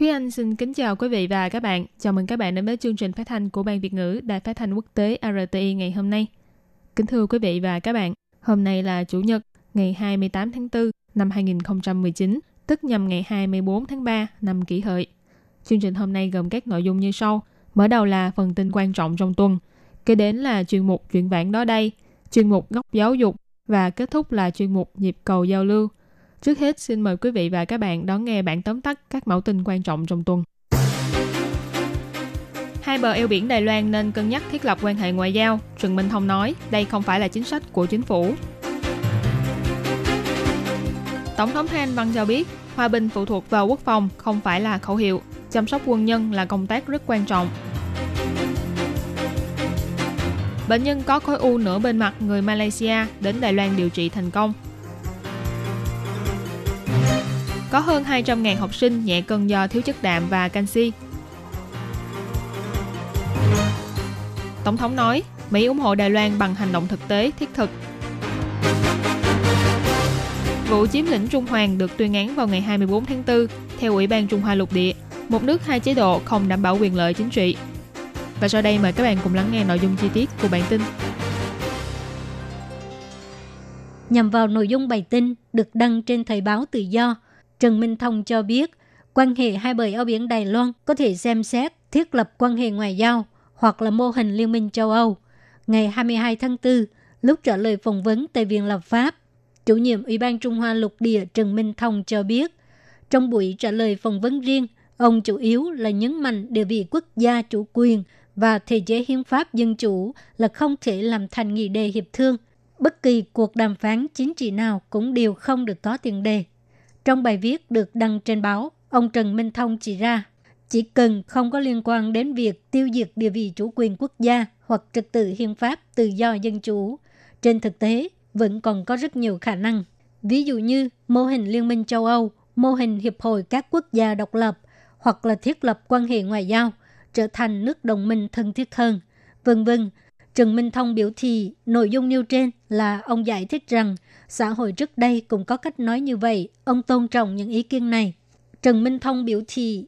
Thúy Anh xin kính chào quý vị và các bạn. Chào mừng các bạn đến với chương trình phát thanh của Ban Việt ngữ Đài Phát thanh Quốc tế RTI ngày hôm nay. Kính thưa quý vị và các bạn, hôm nay là Chủ nhật, ngày 28 tháng 4 năm 2019, tức nhằm ngày 24 tháng 3 năm kỷ hợi. Chương trình hôm nay gồm các nội dung như sau. Mở đầu là phần tin quan trọng trong tuần, kế đến là chuyên mục chuyện vãng đó đây, chuyên mục góc giáo dục và kết thúc là chuyên mục nhịp cầu giao lưu. Trước hết, xin mời quý vị và các bạn đón nghe bản tóm tắt các mẫu tin quan trọng trong tuần. Hai bờ eo biển Đài Loan nên cân nhắc thiết lập quan hệ ngoại giao. Trần Minh Thông nói, đây không phải là chính sách của chính phủ. Tổng thống Thái Văn cho biết, hòa bình phụ thuộc vào quốc phòng không phải là khẩu hiệu. Chăm sóc quân nhân là công tác rất quan trọng. Bệnh nhân có khối u nửa bên mặt người Malaysia đến Đài Loan điều trị thành công. Có hơn 200.000 học sinh nhẹ cân do thiếu chất đạm và canxi. Tổng thống nói, Mỹ ủng hộ Đài Loan bằng hành động thực tế, thiết thực. Vụ chiếm lĩnh Trung Hoàng được tuyên án vào ngày 24 tháng 4 theo Ủy ban Trung Hoa lục địa, một nước hai chế độ không đảm bảo quyền lợi chính trị. Và sau đây mời các bạn cùng lắng nghe nội dung chi tiết của bản tin. Nhằm vào nội dung bài tin được đăng trên Thời báo Tự do, Trần Minh Thông cho biết quan hệ hai bờ eo biển Đài Loan có thể xem xét thiết lập quan hệ ngoại giao hoặc là mô hình Liên minh châu Âu. Ngày 22 tháng 4, lúc trả lời phỏng vấn tại Viện Lập pháp, chủ nhiệm Ủy ban Trung Hoa lục địa Trần Minh Thông cho biết, trong buổi trả lời phỏng vấn riêng, ông chủ yếu là nhấn mạnh địa vị quốc gia chủ quyền và thể chế hiến pháp dân chủ là không thể làm thành nghị đề hiệp thương. Bất kỳ cuộc đàm phán chính trị nào cũng đều không được có tiền đề. Trong bài viết được đăng trên báo, ông Trần Minh Thông chỉ ra, chỉ cần không có liên quan đến việc tiêu diệt địa vị chủ quyền quốc gia hoặc trật tự hiến pháp tự do dân chủ, trên thực tế vẫn còn có rất nhiều khả năng. Ví dụ như mô hình Liên minh châu Âu, mô hình Hiệp hội các quốc gia độc lập hoặc là thiết lập quan hệ ngoại giao, trở thành nước đồng minh thân thiết hơn, vân vân. Trần Minh Thông biểu thị nội dung nêu trên là ông giải thích rằng xã hội trước đây cũng có cách nói như vậy. Ông tôn trọng những ý kiến này. Trần Minh Thông biểu thị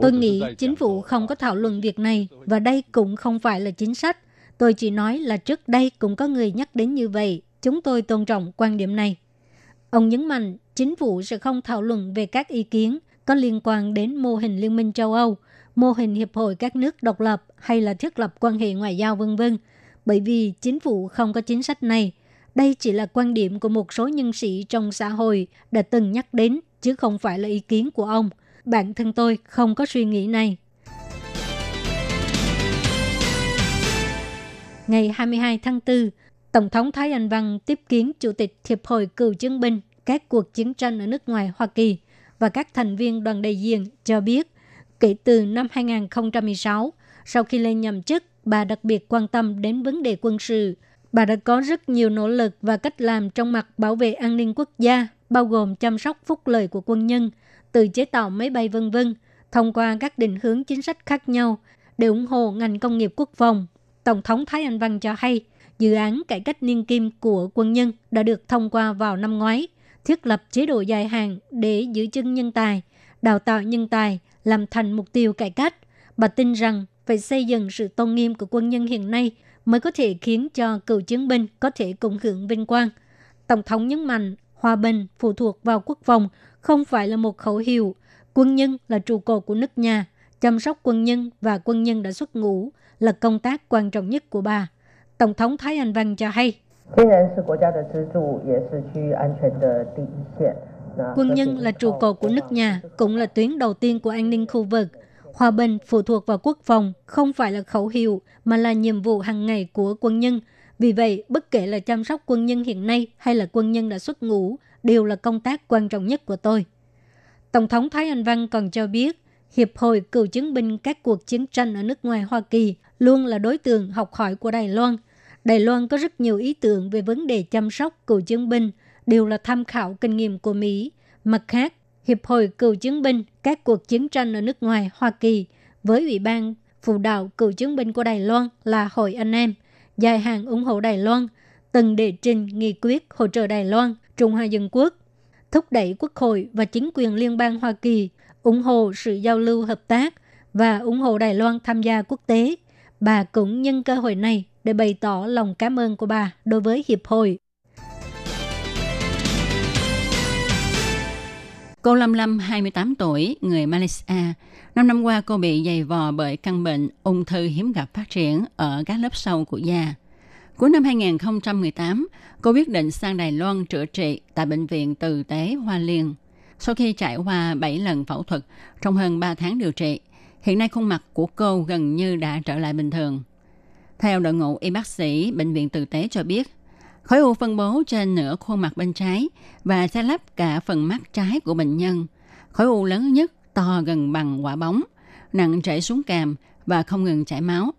Tôi nghĩ chính phủ không có thảo luận việc này và đây cũng không phải là chính sách. Tôi chỉ nói là trước đây cũng có người nhắc đến như vậy. Chúng tôi tôn trọng quan điểm này. Ông nhấn mạnh chính phủ sẽ không thảo luận về các ý kiến có liên quan đến mô hình Liên minh châu Âu, mô hình hiệp hội các nước độc lập hay là thiết lập quan hệ ngoại giao vân vân bởi vì chính phủ không có chính sách này. Đây chỉ là quan điểm của một số nhân sĩ trong xã hội đã từng nhắc đến, chứ không phải là ý kiến của ông. Bản thân tôi không có suy nghĩ này. Ngày 22 tháng 4, Tổng thống Thái Anh Văn tiếp kiến Chủ tịch Hiệp hội Cựu chiến binh các cuộc chiến tranh ở nước ngoài Hoa Kỳ và các thành viên đoàn đại diện cho biết, kể từ năm 2016, sau khi lên nhậm chức, bà đặc biệt quan tâm đến vấn đề quân sự. Bà đã có rất nhiều nỗ lực và cách làm trong mặt bảo vệ an ninh quốc gia, bao gồm chăm sóc phúc lợi của quân nhân, từ chế tạo máy bay vân vân, thông qua các định hướng chính sách khác nhau để ủng hộ ngành công nghiệp quốc phòng. Tổng thống Thái Anh Văn cho hay, dự án cải cách niên kim của quân nhân đã được thông qua vào năm ngoái, thiết lập chế độ dài hạn để giữ chân nhân tài, đào tạo nhân tài, làm thành mục tiêu cải cách. Bà tin rằng phải xây dựng sự tôn nghiêm của quân nhân hiện nay mới có thể khiến cho cựu chiến binh có thể cùng hưởng vinh quang. Tổng thống nhấn mạnh hòa bình phụ thuộc vào quốc phòng không phải là một khẩu hiệu. Quân nhân là trụ cột của nước nhà, chăm sóc quân nhân và quân nhân đã xuất ngũ là công tác quan trọng nhất của bà. Tổng thống Thái Anh Văn cho hay. Quân nhân là trụ cột của nước nhà, cũng là tuyến đầu tiên của an ninh khu vực. Hòa bình phụ thuộc vào quốc phòng, không phải là khẩu hiệu, mà là nhiệm vụ hàng ngày của quân nhân. Vì vậy, bất kể là chăm sóc quân nhân hiện nay hay là quân nhân đã xuất ngũ, đều là công tác quan trọng nhất của tôi. Tổng thống Thái Anh Văn còn cho biết, Hiệp hội cựu chiến binh các cuộc chiến tranh ở nước ngoài Hoa Kỳ luôn là đối tượng học hỏi của Đài Loan. Đài Loan có rất nhiều ý tưởng về vấn đề chăm sóc cựu chiến binh, đều là tham khảo kinh nghiệm của Mỹ. Mặt khác, Hiệp hội cựu chiến binh các cuộc chiến tranh ở nước ngoài Hoa Kỳ với Ủy ban phụ đạo cựu chiến binh của Đài Loan là Hội Anh Em, dài hạn ủng hộ Đài Loan, từng đệ trình nghị quyết hỗ trợ Đài Loan, Trung Hoa Dân Quốc, thúc đẩy Quốc hội và chính quyền liên bang Hoa Kỳ ủng hộ sự giao lưu hợp tác và ủng hộ Đài Loan tham gia quốc tế. Bà cũng nhân cơ hội này để bày tỏ lòng cảm ơn của bà đối với Hiệp hội. Cô Lâm Lâm, 28 tuổi, người Malaysia. Năm năm qua, cô bị dày vò bởi căn bệnh ung thư hiếm gặp phát triển ở các lớp sâu của da. Cuối năm 2018, cô quyết định sang Đài Loan chữa trị tại Bệnh viện Từ Tế Hoa Liên. Sau khi trải qua 7 lần phẫu thuật trong hơn 3 tháng điều trị, hiện nay khuôn mặt của cô gần như đã trở lại bình thường. Theo đội ngũ y bác sĩ Bệnh viện Từ Tế cho biết, khối u phân bố trên nửa khuôn mặt bên trái và sẽ lấp cả phần mắt trái của bệnh nhân. Khối u lớn nhất to gần bằng quả bóng, nặng chảy xuống càm và không ngừng chảy máu.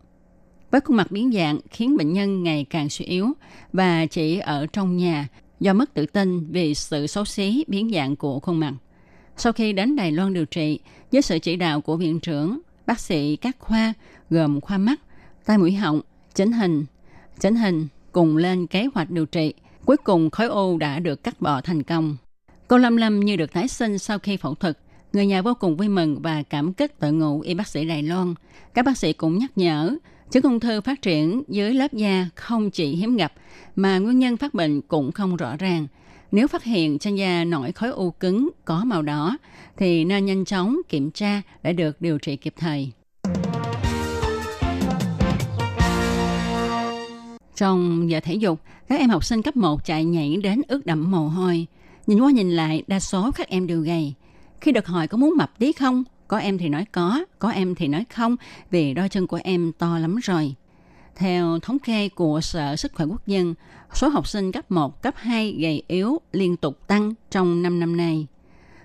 Với khuôn mặt biến dạng khiến bệnh nhân ngày càng suy yếu và chỉ ở trong nhà do mất tự tin vì sự xấu xí biến dạng của khuôn mặt. Sau khi đến Đài Loan điều trị, với sự chỉ đạo của viện trưởng, bác sĩ các khoa gồm khoa mắt, tai mũi họng, chỉnh hình, chỉnh hình cùng lên kế hoạch điều trị. Cuối cùng khối u đã được cắt bỏ thành công. Cô Lâm Lâm như được tái sinh sau khi phẫu thuật. Người nhà vô cùng vui mừng và cảm kích đội ngũ y bác sĩ Đài Loan. Các bác sĩ cũng nhắc nhở, chứng ung thư phát triển dưới lớp da không chỉ hiếm gặp, mà nguyên nhân phát bệnh cũng không rõ ràng. Nếu phát hiện trên da nổi khối u cứng có màu đỏ, thì nên nhanh chóng kiểm tra để được điều trị kịp thời. Trong giờ thể dục, các em học sinh cấp 1 chạy nhảy đến ướt đẫm mồ hôi. Nhìn qua nhìn lại, đa số các em đều gầy. Khi được hỏi có muốn mập tí không, có em thì nói có, có em thì nói không, vì đôi chân của em to lắm rồi. Theo thống kê của Sở Sức khỏe Quốc dân, số học sinh cấp 1, cấp 2 gầy yếu liên tục tăng trong 5 năm nay.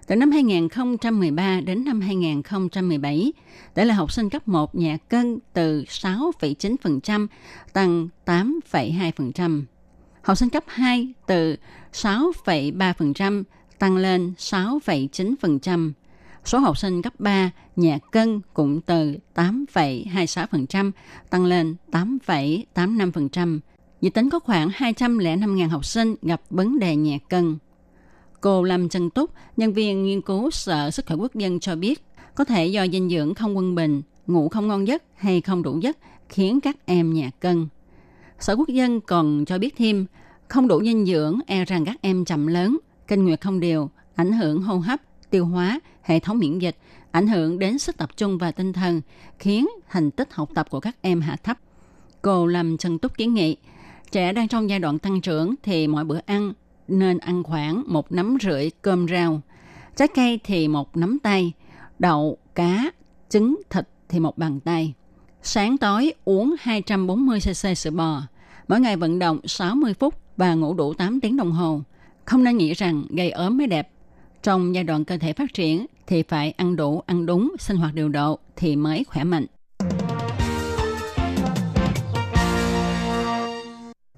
Từ năm 2013 đến năm 2017, tỷ lệ học sinh cấp 1 nhẹ cân từ 6,9% tăng 8,2%. Học sinh cấp 2 từ 6,3% tăng lên 6,9%. Số học sinh cấp 3 nhẹ cân cũng từ 8,26% tăng lên 8,85%. Dự tính có khoảng 205.000 học sinh gặp vấn đề nhẹ cân. Cô Lâm Trân Túc, nhân viên nghiên cứu Sở Sức khỏe Quốc dân cho biết, có thể do dinh dưỡng không quân bình, ngủ không ngon giấc hay không đủ giấc khiến các em nhạt cân. Sở Quốc dân còn cho biết thêm, không đủ dinh dưỡng e rằng các em chậm lớn, kinh nguyệt không đều, ảnh hưởng hô hấp, tiêu hóa, hệ thống miễn dịch, ảnh hưởng đến sức tập trung và tinh thần, khiến thành tích học tập của các em hạ thấp. Cô Lâm Trân Túc kiến nghị, trẻ đang trong giai đoạn tăng trưởng thì mỗi bữa ăn nên ăn khoảng một nắm rưỡi cơm rau. Trái cây thì một nắm tay, đậu, cá, trứng, thịt thì một bàn tay. Sáng tối uống 240cc sữa bò. Mỗi ngày vận động 60 phút và ngủ đủ 8 tiếng đồng hồ. Không nên nghĩ rằng gây ốm mới đẹp. Trong giai đoạn cơ thể phát triển thì phải ăn đủ, ăn đúng, sinh hoạt điều độ thì mới khỏe mạnh.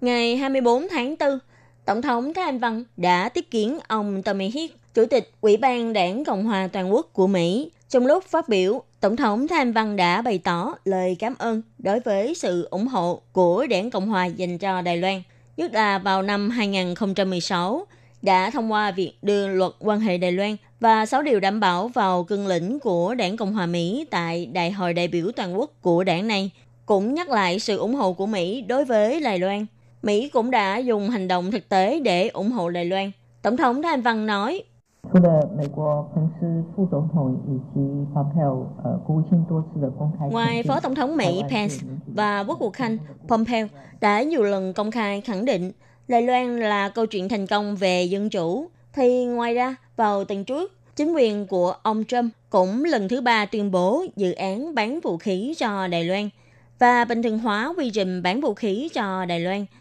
Ngày 24 tháng 4, Tổng thống Thái Anh Văn đã tiếp kiến ông Tommy Hick, Chủ tịch Ủy ban Đảng Cộng hòa Toàn quốc của Mỹ. Trong lúc phát biểu, Tổng thống Thái Anh Văn đã bày tỏ lời cảm ơn đối với sự ủng hộ của Đảng Cộng hòa dành cho Đài Loan, nhất là vào năm 2016 đã thông qua việc đưa luật quan hệ Đài Loan và 6 điều đảm bảo vào cương lĩnh của Đảng Cộng hòa Mỹ tại Đại hội đại biểu toàn quốc của đảng này, cũng nhắc lại sự ủng hộ của Mỹ đối với Đài Loan. Mỹ cũng đã dùng hành động thực tế để ủng hộ Đài Loan. Tổng thống Thanh Văn nói, Ngoài Phó Tổng thống Mỹ Pence và Quốc vụ Khanh Pompeo đã nhiều lần công khai khẳng định Đài Loan là câu chuyện thành công về dân chủ, thì ngoài ra vào tuần trước, chính quyền của ông Trump cũng lần thứ ba tuyên bố dự án bán vũ khí cho Đài Loan và bình thường hóa quy trình bán vũ khí cho Đài Loan –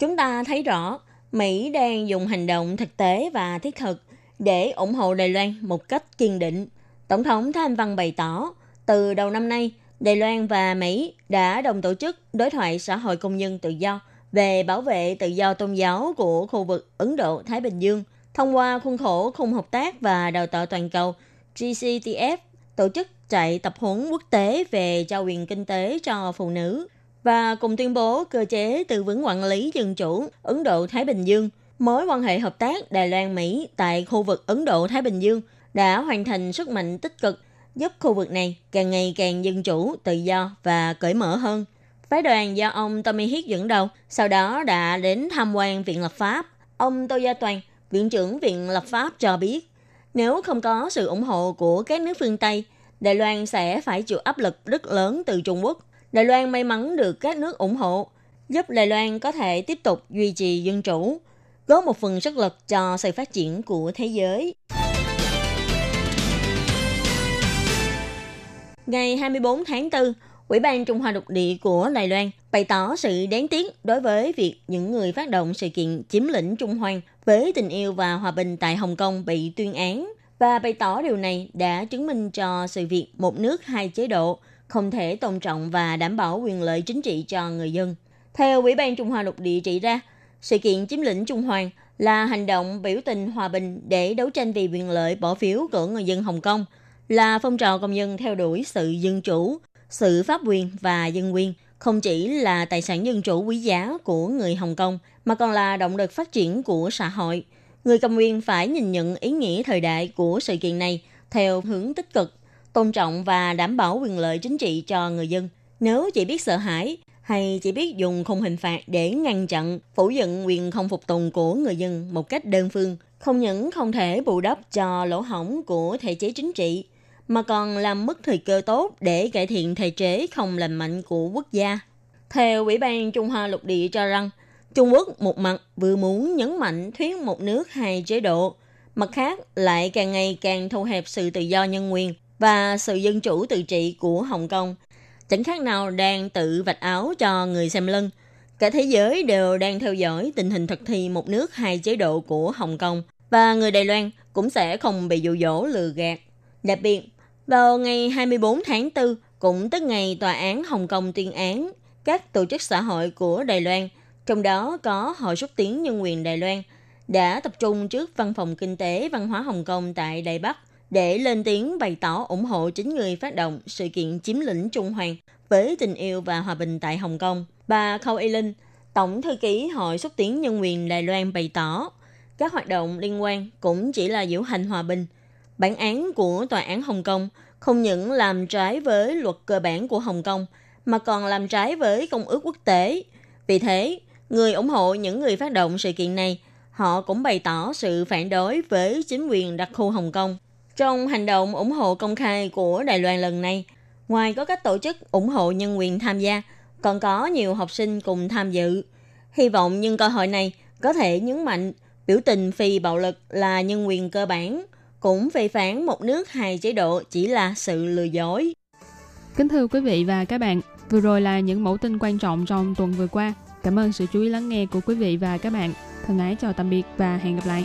Chúng ta thấy rõ Mỹ đang dùng hành động thực tế và thiết thực để ủng hộ Đài Loan một cách kiên định. Tổng thống Thanh Văn bày tỏ, từ đầu năm nay, Đài Loan và Mỹ đã đồng tổ chức đối thoại xã hội công nhân tự do về bảo vệ tự do tôn giáo của khu vực Ấn Độ-Thái Bình Dương thông qua khuôn khổ khung hợp tác và đào tạo toàn cầu GCTF tổ chức chạy tập huấn quốc tế về trao quyền kinh tế cho phụ nữ và cùng tuyên bố cơ chế tư vấn quản lý dân chủ Ấn Độ-Thái Bình Dương. Mối quan hệ hợp tác Đài Loan-Mỹ tại khu vực Ấn Độ-Thái Bình Dương đã hoàn thành sức mạnh tích cực giúp khu vực này càng ngày càng dân chủ, tự do và cởi mở hơn. Phái đoàn do ông Tommy Hiết dẫn đầu, sau đó đã đến tham quan Viện Lập pháp. Ông Tô Gia Toàn, Viện trưởng Viện Lập pháp cho biết, nếu không có sự ủng hộ của các nước phương Tây, Đài Loan sẽ phải chịu áp lực rất lớn từ Trung Quốc. Đài Loan may mắn được các nước ủng hộ, giúp Đài Loan có thể tiếp tục duy trì dân chủ, góp một phần sức lực cho sự phát triển của thế giới. Ngày 24 tháng 4, Ủy ban Trung Hoa Lục Địa của Đài Loan bày tỏ sự đáng tiếc đối với việc những người phát động sự kiện chiếm lĩnh Trung Hoa với tình yêu và hòa bình tại Hồng Kông bị tuyên án và bày tỏ điều này đã chứng minh cho sự việc một nước hai chế độ không thể tôn trọng và đảm bảo quyền lợi chính trị cho người dân. Theo Ủy ban Trung Hoa Lục Địa chỉ ra, sự kiện chiếm lĩnh Trung Hoa là hành động biểu tình hòa bình để đấu tranh vì quyền lợi bỏ phiếu của người dân Hồng Kông, là phong trào công dân theo đuổi sự dân chủ, sự pháp quyền và dân quyền, không chỉ là tài sản dân chủ quý giá của người Hồng Kông, mà còn là động lực phát triển của xã hội. Người cầm quyền phải nhìn nhận ý nghĩa thời đại của sự kiện này theo hướng tích cực, tôn trọng và đảm bảo quyền lợi chính trị cho người dân. Nếu chỉ biết sợ hãi hay chỉ biết dùng khung hình phạt để ngăn chặn, phủ nhận quyền không phục tùng của người dân một cách đơn phương, không những không thể bù đắp cho lỗ hỏng của thể chế chính trị, mà còn làm mất thời cơ tốt để cải thiện thể chế không lành mạnh của quốc gia. Theo Ủy ban Trung Hoa Lục Địa cho rằng, Trung Quốc một mặt vừa muốn nhấn mạnh thuyết một nước hai chế độ, mặt khác lại càng ngày càng thu hẹp sự tự do nhân quyền và sự dân chủ tự trị của Hồng Kông. Chẳng khác nào đang tự vạch áo cho người xem lưng. Cả thế giới đều đang theo dõi tình hình thực thi một nước hai chế độ của Hồng Kông và người Đài Loan cũng sẽ không bị dụ dỗ lừa gạt. Đặc biệt, vào ngày 24 tháng 4, cũng tức ngày tòa án Hồng Kông tuyên án các tổ chức xã hội của Đài Loan, trong đó có Hội xúc tiến nhân quyền Đài Loan, đã tập trung trước Văn phòng Kinh tế Văn hóa Hồng Kông tại Đài Bắc để lên tiếng bày tỏ ủng hộ chính người phát động sự kiện chiếm lĩnh Trung Hoàng với tình yêu và hòa bình tại Hồng Kông. Bà Khâu Y Linh, Tổng thư ký Hội xúc tiến nhân quyền Đài Loan bày tỏ, các hoạt động liên quan cũng chỉ là diễu hành hòa bình. Bản án của Tòa án Hồng Kông không những làm trái với luật cơ bản của Hồng Kông, mà còn làm trái với công ước quốc tế. Vì thế, người ủng hộ những người phát động sự kiện này, họ cũng bày tỏ sự phản đối với chính quyền đặc khu Hồng Kông. Trong hành động ủng hộ công khai của Đài Loan lần này, ngoài có các tổ chức ủng hộ nhân quyền tham gia, còn có nhiều học sinh cùng tham dự. Hy vọng nhân cơ hội này có thể nhấn mạnh biểu tình phi bạo lực là nhân quyền cơ bản, cũng phê phán một nước hai chế độ chỉ là sự lừa dối. Kính thưa quý vị và các bạn, vừa rồi là những mẫu tin quan trọng trong tuần vừa qua. Cảm ơn sự chú ý lắng nghe của quý vị và các bạn. Thân ái chào tạm biệt và hẹn gặp lại.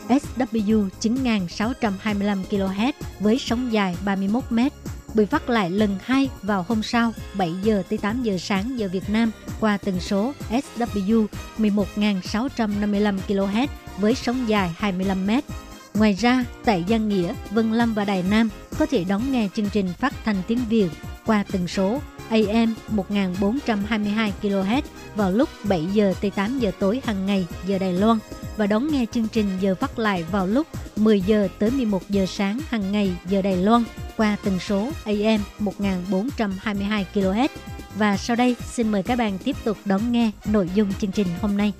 SW 9625 kHz với sóng dài 31 m. bị phát lại lần hai vào hôm sau 7 giờ tới 8 giờ sáng giờ Việt Nam qua tần số SW 11655 kHz với sóng dài 25 m. Ngoài ra, tại Giang Nghĩa, Vân Lâm và Đài Nam có thể đón nghe chương trình phát thanh tiếng Việt qua tần số AM 1422 kHz vào lúc 7 giờ tới 8 giờ tối hàng ngày giờ Đài Loan và đón nghe chương trình giờ phát lại vào lúc 10 giờ tới 11 giờ sáng hàng ngày giờ Đài Loan qua tần số AM 1422 kHz. Và sau đây, xin mời các bạn tiếp tục đón nghe nội dung chương trình hôm nay.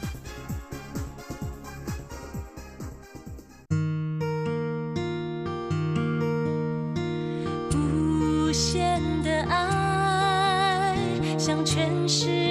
是。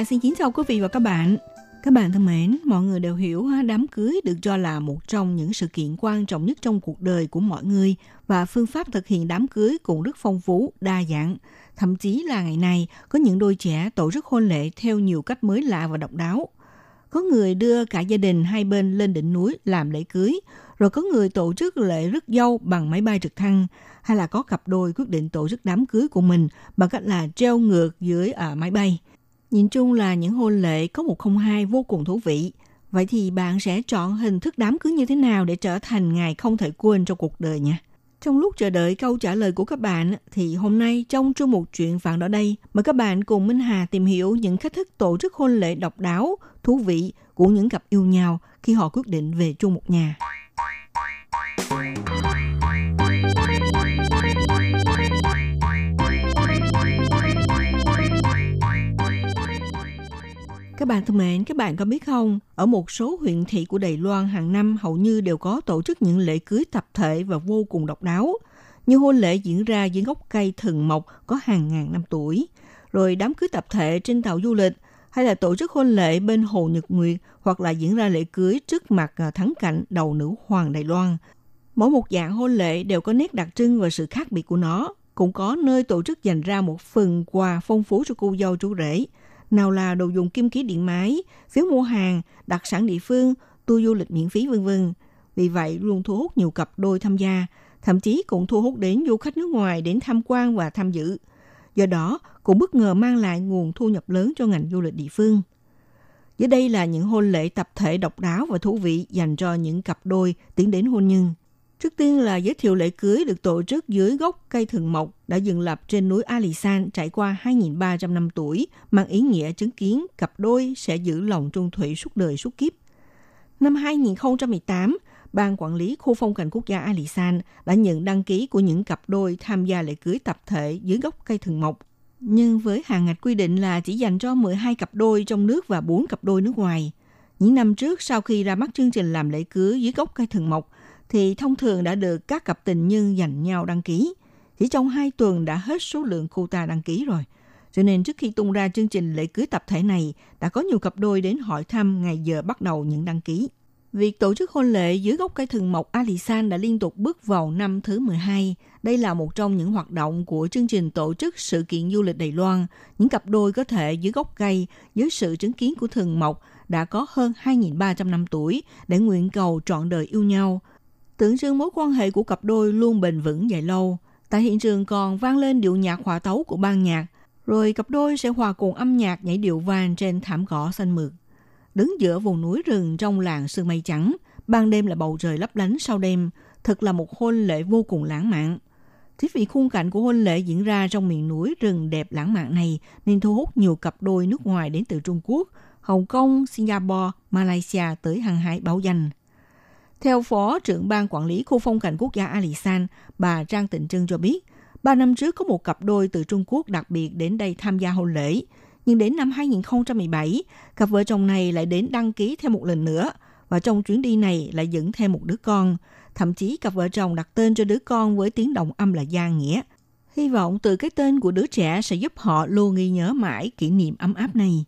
Hà xin kính chào quý vị và các bạn. Các bạn thân mến, mọi người đều hiểu đám cưới được cho là một trong những sự kiện quan trọng nhất trong cuộc đời của mọi người và phương pháp thực hiện đám cưới cũng rất phong phú, đa dạng. Thậm chí là ngày nay có những đôi trẻ tổ chức hôn lễ theo nhiều cách mới lạ và độc đáo. Có người đưa cả gia đình hai bên lên đỉnh núi làm lễ cưới, rồi có người tổ chức lễ rước dâu bằng máy bay trực thăng, hay là có cặp đôi quyết định tổ chức đám cưới của mình bằng cách là treo ngược dưới ở máy bay. Nhìn chung là những hôn lễ có một không hai vô cùng thú vị. Vậy thì bạn sẽ chọn hình thức đám cưới như thế nào để trở thành ngày không thể quên trong cuộc đời nha? Trong lúc chờ đợi câu trả lời của các bạn thì hôm nay trong chương mục chuyện vạn đó đây mời các bạn cùng Minh Hà tìm hiểu những cách thức tổ chức hôn lễ độc đáo, thú vị của những cặp yêu nhau khi họ quyết định về chung một nhà. Bạn thân mến, các bạn có biết không, ở một số huyện thị của Đài Loan hàng năm hầu như đều có tổ chức những lễ cưới tập thể và vô cùng độc đáo. Như hôn lễ diễn ra dưới gốc cây thần mộc có hàng ngàn năm tuổi, rồi đám cưới tập thể trên tàu du lịch, hay là tổ chức hôn lễ bên Hồ Nhật Nguyệt hoặc là diễn ra lễ cưới trước mặt à, thắng cảnh đầu nữ hoàng Đài Loan. Mỗi một dạng hôn lễ đều có nét đặc trưng và sự khác biệt của nó, cũng có nơi tổ chức dành ra một phần quà phong phú cho cô dâu chú rể – nào là đồ dùng kim khí điện máy, phiếu mua hàng, đặc sản địa phương, tour du lịch miễn phí vân vân. Vì vậy luôn thu hút nhiều cặp đôi tham gia, thậm chí cũng thu hút đến du khách nước ngoài đến tham quan và tham dự. Do đó, cũng bất ngờ mang lại nguồn thu nhập lớn cho ngành du lịch địa phương. Dưới đây là những hôn lễ tập thể độc đáo và thú vị dành cho những cặp đôi tiến đến hôn nhân. Trước tiên là giới thiệu lễ cưới được tổ chức dưới gốc cây thường mộc đã dựng lập trên núi Alisan trải qua 2.300 năm tuổi, mang ý nghĩa chứng kiến cặp đôi sẽ giữ lòng trung thủy suốt đời suốt kiếp. Năm 2018, Ban quản lý khu phong cảnh quốc gia Alisan đã nhận đăng ký của những cặp đôi tham gia lễ cưới tập thể dưới gốc cây thường mộc. Nhưng với hàng ngạch quy định là chỉ dành cho 12 cặp đôi trong nước và 4 cặp đôi nước ngoài. Những năm trước sau khi ra mắt chương trình làm lễ cưới dưới gốc cây thường mộc, thì thông thường đã được các cặp tình nhân dành nhau đăng ký. Chỉ trong hai tuần đã hết số lượng quota đăng ký rồi. Cho nên trước khi tung ra chương trình lễ cưới tập thể này, đã có nhiều cặp đôi đến hỏi thăm ngày giờ bắt đầu những đăng ký. Việc tổ chức hôn lễ dưới gốc cây thần mộc Alisan đã liên tục bước vào năm thứ 12. Đây là một trong những hoạt động của chương trình tổ chức sự kiện du lịch Đài Loan. Những cặp đôi có thể dưới gốc cây, dưới sự chứng kiến của thần mộc, đã có hơn 2.300 năm tuổi để nguyện cầu trọn đời yêu nhau tượng trưng mối quan hệ của cặp đôi luôn bền vững dài lâu. Tại hiện trường còn vang lên điệu nhạc hòa tấu của ban nhạc, rồi cặp đôi sẽ hòa cùng âm nhạc nhảy điệu vàng trên thảm cỏ xanh mượt. Đứng giữa vùng núi rừng trong làng sương mây trắng, ban đêm là bầu trời lấp lánh sau đêm, thật là một hôn lễ vô cùng lãng mạn. Chính vì khung cảnh của hôn lễ diễn ra trong miền núi rừng đẹp lãng mạn này nên thu hút nhiều cặp đôi nước ngoài đến từ Trung Quốc, Hồng Kông, Singapore, Malaysia tới hàng hải báo danh. Theo Phó trưởng ban quản lý khu phong cảnh quốc gia Alisan, bà Trang Tịnh Trân cho biết, ba năm trước có một cặp đôi từ Trung Quốc đặc biệt đến đây tham gia hôn lễ. Nhưng đến năm 2017, cặp vợ chồng này lại đến đăng ký thêm một lần nữa. Và trong chuyến đi này lại dẫn thêm một đứa con. Thậm chí cặp vợ chồng đặt tên cho đứa con với tiếng đồng âm là Gia Nghĩa. Hy vọng từ cái tên của đứa trẻ sẽ giúp họ luôn ghi nhớ mãi kỷ niệm ấm áp này.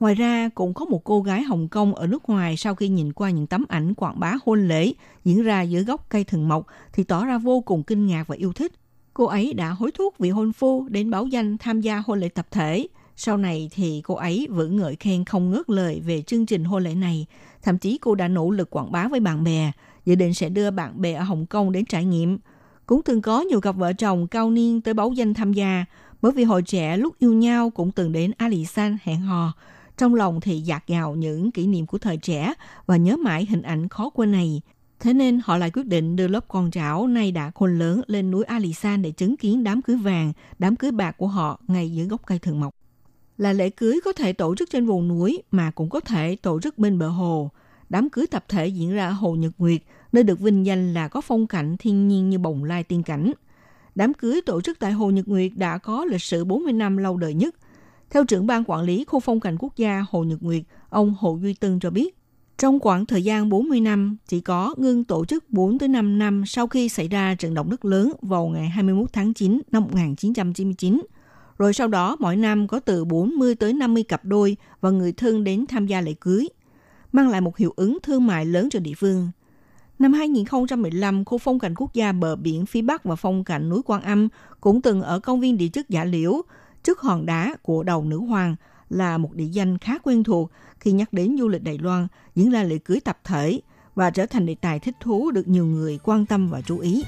Ngoài ra, cũng có một cô gái Hồng Kông ở nước ngoài sau khi nhìn qua những tấm ảnh quảng bá hôn lễ diễn ra dưới gốc cây thần mộc thì tỏ ra vô cùng kinh ngạc và yêu thích. Cô ấy đã hối thúc vị hôn phu đến báo danh tham gia hôn lễ tập thể. Sau này thì cô ấy vẫn ngợi khen không ngớt lời về chương trình hôn lễ này. Thậm chí cô đã nỗ lực quảng bá với bạn bè, dự định sẽ đưa bạn bè ở Hồng Kông đến trải nghiệm. Cũng từng có nhiều cặp vợ chồng cao niên tới báo danh tham gia, bởi vì hồi trẻ lúc yêu nhau cũng từng đến Alisan hẹn hò. Trong lòng thì dạt dào những kỷ niệm của thời trẻ và nhớ mãi hình ảnh khó quên này. Thế nên họ lại quyết định đưa lớp con trảo nay đã khôn lớn lên núi Alisan để chứng kiến đám cưới vàng, đám cưới bạc của họ ngay dưới gốc cây thường mộc. Là lễ cưới có thể tổ chức trên vùng núi mà cũng có thể tổ chức bên bờ hồ. Đám cưới tập thể diễn ra ở Hồ Nhật Nguyệt, nơi được vinh danh là có phong cảnh thiên nhiên như bồng lai tiên cảnh. Đám cưới tổ chức tại Hồ Nhật Nguyệt đã có lịch sử 40 năm lâu đời nhất. Theo trưởng ban quản lý khu phong cảnh quốc gia Hồ Nhật Nguyệt, ông Hồ Duy Tân cho biết, trong khoảng thời gian 40 năm, chỉ có ngưng tổ chức 4 tới 5 năm sau khi xảy ra trận động đất lớn vào ngày 21 tháng 9 năm 1999. Rồi sau đó mỗi năm có từ 40 tới 50 cặp đôi và người thân đến tham gia lễ cưới, mang lại một hiệu ứng thương mại lớn cho địa phương. Năm 2015, khu phong cảnh quốc gia bờ biển phía Bắc và phong cảnh núi Quan Âm cũng từng ở công viên địa chất Giả Liễu, trước hòn đá của đầu nữ hoàng là một địa danh khá quen thuộc khi nhắc đến du lịch Đài Loan diễn ra lễ cưới tập thể và trở thành đề tài thích thú được nhiều người quan tâm và chú ý.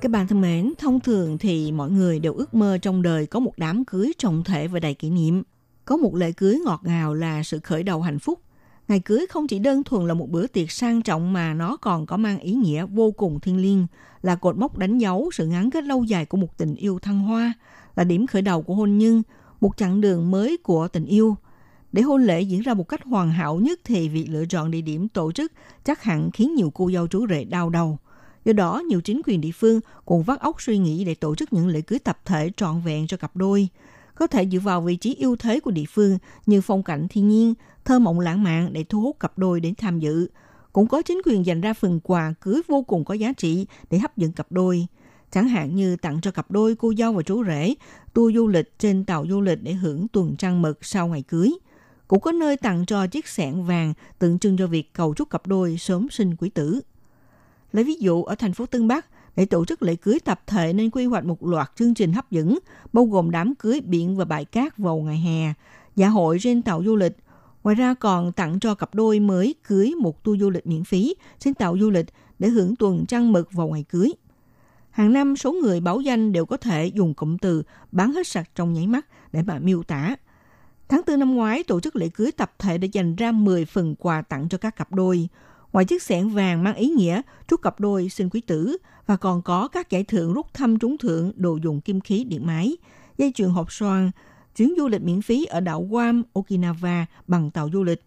Các bạn thân mến, thông thường thì mọi người đều ước mơ trong đời có một đám cưới trọng thể và đầy kỷ niệm. Có một lễ cưới ngọt ngào là sự khởi đầu hạnh phúc. Ngày cưới không chỉ đơn thuần là một bữa tiệc sang trọng mà nó còn có mang ý nghĩa vô cùng thiêng liêng, là cột mốc đánh dấu sự ngắn kết lâu dài của một tình yêu thăng hoa, là điểm khởi đầu của hôn nhân, một chặng đường mới của tình yêu. Để hôn lễ diễn ra một cách hoàn hảo nhất thì việc lựa chọn địa điểm tổ chức chắc hẳn khiến nhiều cô dâu chú rể đau đầu – Do đó, nhiều chính quyền địa phương cũng vắt óc suy nghĩ để tổ chức những lễ cưới tập thể trọn vẹn cho cặp đôi. Có thể dựa vào vị trí ưu thế của địa phương như phong cảnh thiên nhiên, thơ mộng lãng mạn để thu hút cặp đôi đến tham dự. Cũng có chính quyền dành ra phần quà cưới vô cùng có giá trị để hấp dẫn cặp đôi. Chẳng hạn như tặng cho cặp đôi cô dâu và chú rể tour du lịch trên tàu du lịch để hưởng tuần trăng mật sau ngày cưới. Cũng có nơi tặng cho chiếc sẹn vàng tượng trưng cho việc cầu chúc cặp đôi sớm sinh quý tử. Lấy ví dụ ở thành phố Tân Bắc, để tổ chức lễ cưới tập thể nên quy hoạch một loạt chương trình hấp dẫn, bao gồm đám cưới biển và bãi cát vào ngày hè, dạ hội trên tàu du lịch. Ngoài ra còn tặng cho cặp đôi mới cưới một tour du lịch miễn phí trên tàu du lịch để hưởng tuần trăng mật vào ngày cưới. Hàng năm, số người báo danh đều có thể dùng cụm từ bán hết sạch trong nháy mắt để mà miêu tả. Tháng 4 năm ngoái, tổ chức lễ cưới tập thể đã dành ra 10 phần quà tặng cho các cặp đôi. Ngoài chiếc xẻng vàng mang ý nghĩa chúc cặp đôi sinh quý tử và còn có các giải thưởng rút thăm trúng thưởng đồ dùng kim khí điện máy, dây chuyền hộp xoan, chuyến du lịch miễn phí ở đảo Guam, Okinawa bằng tàu du lịch.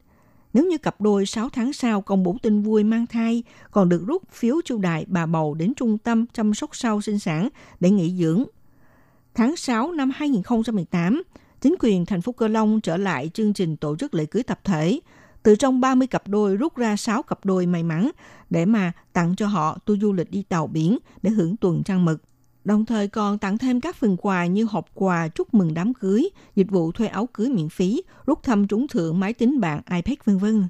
Nếu như cặp đôi 6 tháng sau công bố tin vui mang thai, còn được rút phiếu chu đại bà bầu đến trung tâm chăm sóc sau sinh sản để nghỉ dưỡng. Tháng 6 năm 2018, chính quyền thành phố Cơ Long trở lại chương trình tổ chức lễ cưới tập thể – từ trong 30 cặp đôi rút ra 6 cặp đôi may mắn để mà tặng cho họ tour du lịch đi tàu biển để hưởng tuần trăng mật. Đồng thời còn tặng thêm các phần quà như hộp quà chúc mừng đám cưới, dịch vụ thuê áo cưới miễn phí, rút thăm trúng thưởng máy tính bảng iPad vân vân.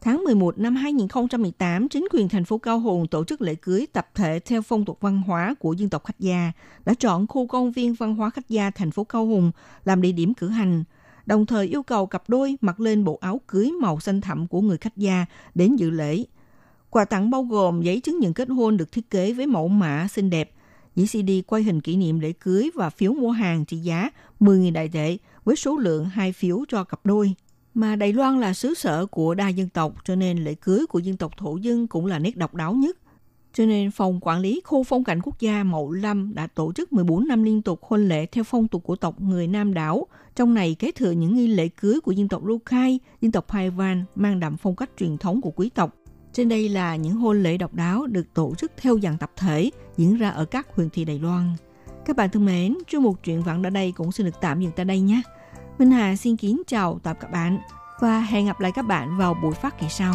Tháng 11 năm 2018, chính quyền thành phố Cao Hùng tổ chức lễ cưới tập thể theo phong tục văn hóa của dân tộc khách gia, đã chọn khu công viên văn hóa khách gia thành phố Cao Hùng làm địa điểm cử hành – đồng thời yêu cầu cặp đôi mặc lên bộ áo cưới màu xanh thẳm của người khách gia đến dự lễ. Quà tặng bao gồm giấy chứng nhận kết hôn được thiết kế với mẫu mã xinh đẹp, dĩ CD quay hình kỷ niệm lễ cưới và phiếu mua hàng trị giá 10.000 đại tệ với số lượng hai phiếu cho cặp đôi. Mà Đài Loan là xứ sở của đa dân tộc cho nên lễ cưới của dân tộc thổ dân cũng là nét độc đáo nhất. Cho nên Phòng Quản lý Khu Phong cảnh Quốc gia Mậu Lâm đã tổ chức 14 năm liên tục hôn lễ theo phong tục của tộc người Nam đảo. Trong này kế thừa những nghi lễ cưới của dân tộc Lukai, dân tộc Paivan mang đậm phong cách truyền thống của quý tộc. Trên đây là những hôn lễ độc đáo được tổ chức theo dạng tập thể diễn ra ở các huyện thị Đài Loan. Các bạn thân mến, chương mục chuyện vặn ở đây cũng xin được tạm dừng tại đây nhé. Minh Hà xin kính chào tạm các bạn và hẹn gặp lại các bạn vào buổi phát kỳ sau.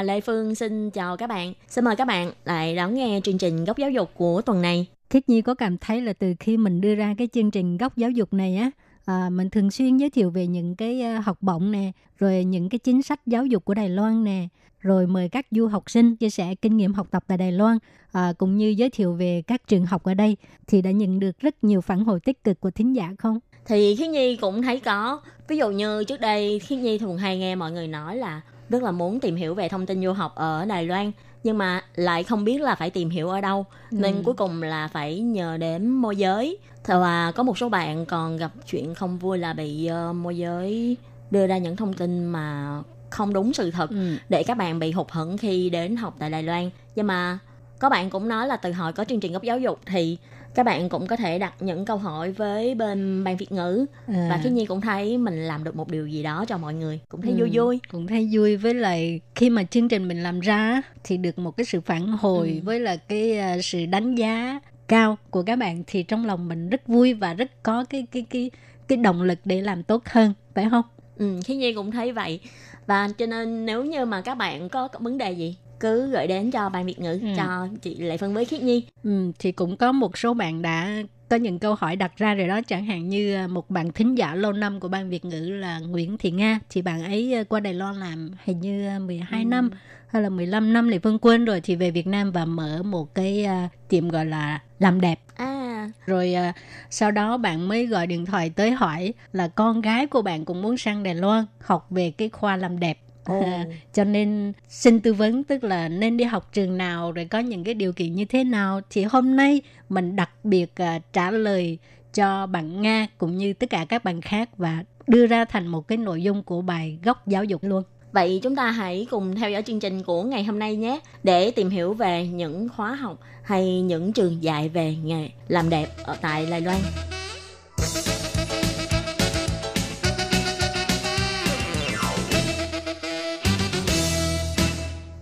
Và Lệ Phương xin chào các bạn. Xin mời các bạn lại đón nghe chương trình Góc Giáo dục của tuần này. Khiết Nhi có cảm thấy là từ khi mình đưa ra cái chương trình góc giáo dục này á, à, mình thường xuyên giới thiệu về những cái à, học bổng nè, rồi những cái chính sách giáo dục của Đài Loan nè, rồi mời các du học sinh chia sẻ kinh nghiệm học tập tại Đài Loan, à, cũng như giới thiệu về các trường học ở đây, thì đã nhận được rất nhiều phản hồi tích cực của thính giả không? Thì Khiết Nhi cũng thấy có. Ví dụ như trước đây Khiết Nhi thường hay nghe mọi người nói là rất là muốn tìm hiểu về thông tin du học ở Đài Loan nhưng mà lại không biết là phải tìm hiểu ở đâu Ừ. nên cuối cùng là phải nhờ đến môi giới và có một số bạn còn gặp chuyện không vui là bị uh, môi giới đưa ra những thông tin mà không đúng sự thật Ừ. để các bạn bị hụt hẫng khi đến học tại Đài Loan nhưng mà có bạn cũng nói là từ hồi có chương trình góc giáo dục thì các bạn cũng có thể đặt những câu hỏi với bên ban Việt ngữ À. và khi Nhi cũng thấy mình làm được một điều gì đó cho mọi người cũng thấy Ừ, vui vui cũng thấy vui với lại khi mà chương trình mình làm ra thì được một cái sự phản hồi Ừ. với là cái à, sự đánh giá cao của các bạn thì trong lòng mình rất vui và rất có cái cái cái cái động lực để làm tốt hơn phải không? ừ, khi Nhi cũng thấy vậy và cho nên nếu như mà các bạn có vấn đề gì cứ gửi đến cho ban Việt ngữ Ừ. cho chị Lệ Phân với Khiết Nhi. Ừ, thì cũng có một số bạn đã có những câu hỏi đặt ra rồi đó. Chẳng hạn như à, một bạn thính giả lâu năm của ban Việt ngữ là Nguyễn Thị Nga. Thì bạn ấy à, qua Đài Loan làm hình như à, 12 Ừ. năm hay là 15 năm thì Vân quên rồi thì về Việt Nam và mở một cái à, tiệm gọi là làm đẹp. À. Rồi à, sau đó bạn mới gọi điện thoại tới hỏi là con gái của bạn cũng muốn sang Đài Loan học về cái khoa làm đẹp Cho nên xin tư vấn tức là nên đi học trường nào rồi có những cái điều kiện như thế nào thì hôm nay mình đặc biệt à, trả lời cho bạn Nga cũng như tất cả các bạn khác và đưa ra thành một cái nội dung của bài góc giáo dục luôn. Vậy chúng ta hãy cùng theo dõi chương trình của ngày hôm nay nhé để tìm hiểu về những khóa học hay những trường dạy về nghề làm đẹp ở tại Đài Loan.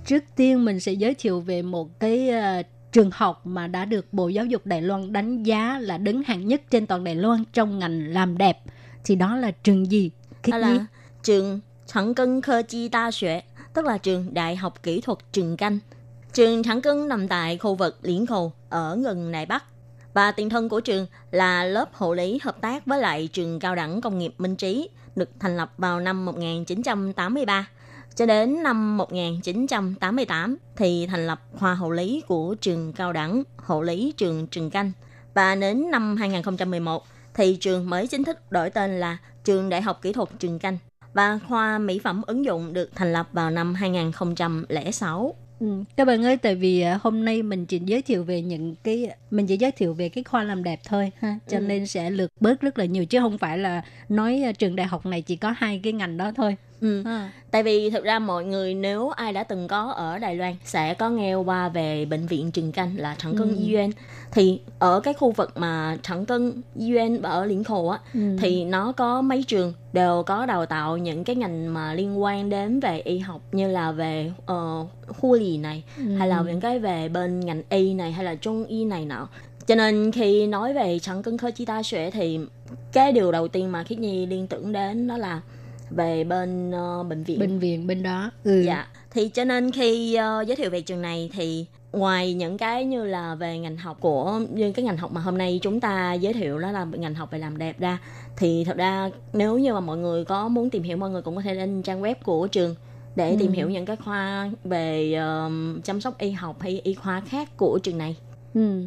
Trước tiên mình sẽ giới thiệu về một cái ờ, trường học mà đã được Bộ Giáo dục Đài Loan đánh giá là đứng hạng nhất trên toàn Đài Loan trong ngành làm đẹp. Thì đó là trường gì? Khiết Đó là trường Trắng Cân 科 Chi Đa Xuế, tức là trường Đại học Kỹ thuật Trường Canh. Trường Trắng Cân nằm tại khu vực Liễn Khồ ở gần Đài Bắc. Và tiền thân của trường là lớp hộ lý hợp tác với lại trường cao đẳng công nghiệp Minh Trí, được thành lập vào năm 1983. Cho đến năm 1988 thì thành lập khoa hộ lý của trường cao đẳng hộ lý trường Trường Canh. Và đến năm 2011 thì trường mới chính thức đổi tên là Trường Đại học Kỹ thuật Trường Canh. Và khoa mỹ phẩm ứng dụng được thành lập vào năm 2006. Ừ, các bạn ơi, tại vì à, hôm nay mình chỉ giới thiệu về những cái mình chỉ giới thiệu về cái khoa làm đẹp thôi ha, cho Ừ. nên sẽ lược bớt rất là nhiều chứ không phải là nói à, trường đại học này chỉ có hai cái ngành đó thôi. Ừ. Tại vì thực ra mọi người nếu ai đã từng có ở Đài Loan sẽ có nghe qua về bệnh viện Trường Canh là Trắng Cân Ừ. Y Yuan. Thì ở cái khu vực mà Trắng Cân Y Yuan ở Liễn Khổ á Ừ. thì nó có mấy trường đều có đào tạo những cái ngành mà liên quan đến về y học như là về uh, khu lì này Ừ. hay là những cái về bên ngành y này hay là trung y này nọ cho nên khi nói về trắng cân khơi chi ta xuệ thì cái điều đầu tiên mà khiết nhi liên tưởng đến đó là về bên uh, bệnh viện bệnh viện bên đó ừ. dạ thì cho nên khi uh, giới thiệu về trường này thì ngoài những cái như là về ngành học của như cái ngành học mà hôm nay chúng ta giới thiệu đó là ngành học về làm đẹp ra thì thật ra nếu như mà mọi người có muốn tìm hiểu mọi người cũng có thể lên trang web của trường để tìm Ừ. hiểu những cái khoa về um, chăm sóc y học hay y khoa khác của trường này Ừ.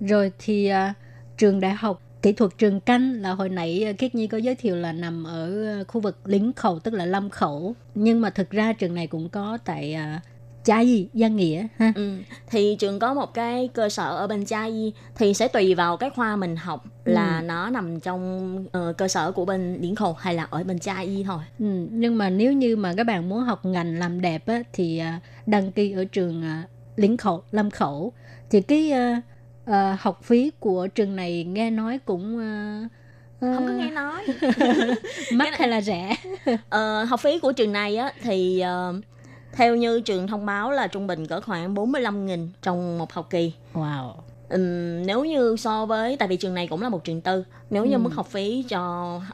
Rồi thì à, trường đại học kỹ thuật trường canh là hồi nãy à, Khiết Nhi có giới thiệu là nằm ở à, khu vực lính khẩu tức là Lâm Khẩu. Nhưng mà thực ra trường này cũng có tại à, Cha Y, Giang Nghĩa ha. Ừ. Thì trường có một cái cơ sở ở bên Cha Y thì sẽ tùy vào cái khoa mình học là nó nằm trong ờ, cơ sở của bên Điển Khổ hay là ở bên Cha Y thôi. Ừ. Nhưng mà nếu như mà các bạn muốn học ngành làm đẹp á, thì à, đăng ký ở trường à, lính khẩu, Lâm Khẩu. Thì cái à, à, học phí của trường này nghe nói cũng à, Không có nghe nói. mắc hay là rẻ? Ờ, học phí của trường này á thì ờ, theo như trường thông báo là trung bình cỡ khoảng 45.000 trong một học kỳ. Wow. Ừm, nếu như so với tại vì trường này cũng là một trường tư nếu như Ừ. mức học phí cho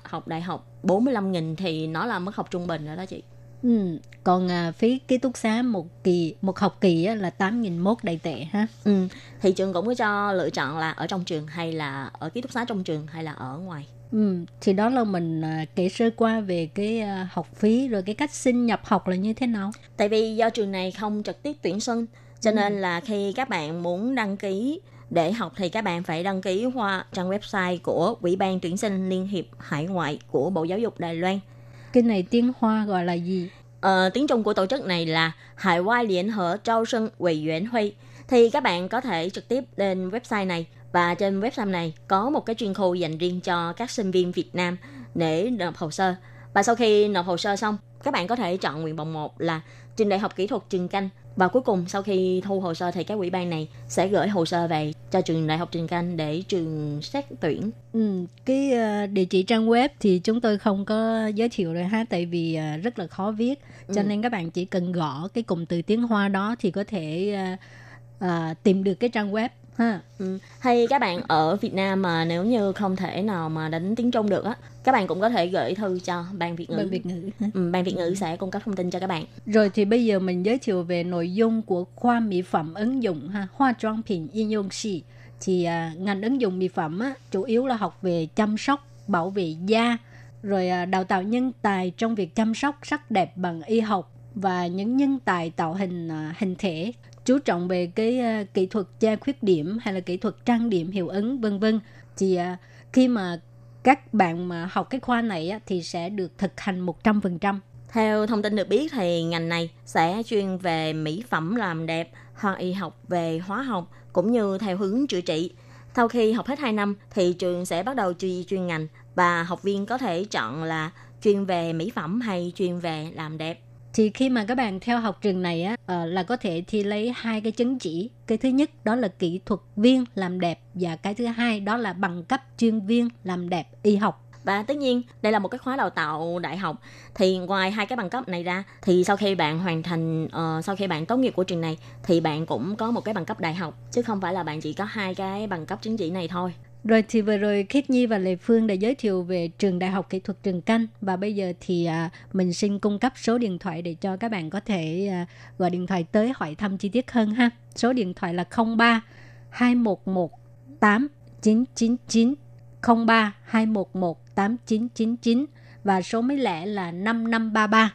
học đại học 45.000 thì nó là mức học trung bình rồi đó chị Ừ. Còn à, phí ký túc xá một kỳ một học kỳ á, là 8.001 đại tệ ha. ừ. thì trường cũng có cho lựa chọn là ở trong trường hay là ở ký túc xá trong trường hay là ở ngoài Ừ. Thì đó là mình à, kể sơ qua về cái à, học phí rồi cái cách xin nhập học là như thế nào. tại vì do trường này không trực tiếp tuyển sinh cho nên là khi các bạn muốn đăng ký để học thì các bạn phải đăng ký qua trang website của Ủy ban tuyển sinh Liên hiệp Hải ngoại của Bộ Giáo dục Đài Loan. Cái này tiếng Hoa gọi là gì? Ờ, tiếng Trung của tổ chức này là Hải Ngoại Liên Hợp Trao sơn Ủy Yuan Huy. Thì các bạn có thể trực tiếp lên website này và trên website này có một cái chuyên khu dành riêng cho các sinh viên Việt Nam để nộp hồ sơ. Và sau khi nộp hồ sơ xong, các bạn có thể chọn nguyện vọng 1 là trường đại học kỹ thuật Trường Canh. Và cuối cùng sau khi thu hồ sơ thì các ủy ban này sẽ gửi hồ sơ về cho trường đại học Trường Canh để trường xét tuyển. Ừ, cái à, địa chỉ trang web thì chúng tôi không có giới thiệu rồi ha tại vì à, rất là khó viết cho Ừ. nên các bạn chỉ cần gõ cái cụm từ tiếng Hoa đó thì có thể à, tìm được cái trang web ha. Ừ. Hay các bạn ở Việt Nam mà nếu như không thể nào mà đánh tiếng Trung được á các bạn cũng có thể gửi thư cho ban Việt ngữ. Ban Việt ngữ ừ, ban Việt ngữ sẽ cung cấp thông tin cho các bạn. Rồi thì bây giờ mình giới thiệu về nội dung của khoa mỹ phẩm ứng dụng ha hoa trang phẩm yên dụng sĩ thì à, ngành ứng dụng mỹ phẩm á, chủ yếu là học về chăm sóc bảo vệ da rồi à, đào tạo nhân tài trong việc chăm sóc sắc đẹp bằng y học và những nhân tài tạo hình à, hình thể chú trọng về cái uh, kỹ thuật che khuyết điểm hay là kỹ thuật trang điểm hiệu ứng vân vân thì uh, khi mà các bạn mà học cái khoa này á, thì sẽ được thực hành 100%. Theo thông tin được biết thì ngành này sẽ chuyên về mỹ phẩm làm đẹp hoặc y học về hóa học cũng như theo hướng chữa trị. Sau khi học hết 2 năm thì trường sẽ bắt đầu chuyên chuyên ngành và học viên có thể chọn là chuyên về mỹ phẩm hay chuyên về làm đẹp thì khi mà các bạn theo học trường này á ờ, là có thể thi lấy hai cái chứng chỉ cái thứ nhất đó là kỹ thuật viên làm đẹp và cái thứ hai đó là bằng cấp chuyên viên làm đẹp y học Và tất nhiên, đây là một cái khóa đào tạo đại học. Thì ngoài hai cái bằng cấp này ra, thì sau khi bạn hoàn thành, uh, sau khi bạn tốt nghiệp của trường này, thì bạn cũng có một cái bằng cấp đại học. Chứ không phải là bạn chỉ có hai cái bằng cấp chứng chỉ này thôi rồi thì vừa rồi Khiết Nhi và Lê Phương đã giới thiệu về trường đại học kỹ thuật Trường Canh và bây giờ thì à, mình xin cung cấp số điện thoại để cho các bạn có thể à, gọi điện thoại tới hỏi thăm chi tiết hơn ha. Số điện thoại là 03 211 8999 03 211 8999 và số mấy lẻ là 5533.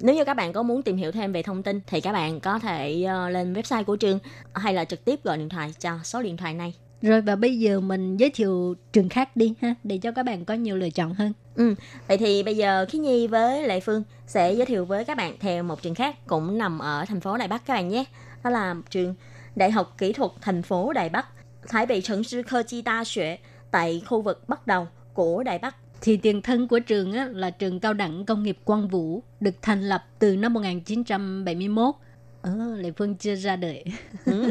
Nếu như các bạn có muốn tìm hiểu thêm về thông tin thì các bạn có thể uh, lên website của trường hay là trực tiếp gọi điện thoại cho số điện thoại này. Rồi và bây giờ mình giới thiệu trường khác đi ha để cho các bạn có nhiều lựa chọn hơn. Ừ, vậy thì bây giờ Khí Nhi với Lệ Phương sẽ giới thiệu với các bạn theo một trường khác cũng nằm ở thành phố Đài Bắc các bạn nhé. Đó là trường Đại học Kỹ thuật thành phố Đài Bắc, Thái Bị Trấn Sư 科 Chi Đa Xuế tại khu vực Bắc Đầu của Đài Bắc. Thì tiền thân của trường á, là trường cao đẳng công nghiệp Quang Vũ, được thành lập từ năm 1971. Ờ, Lệ Phương chưa ra đời. Ừ,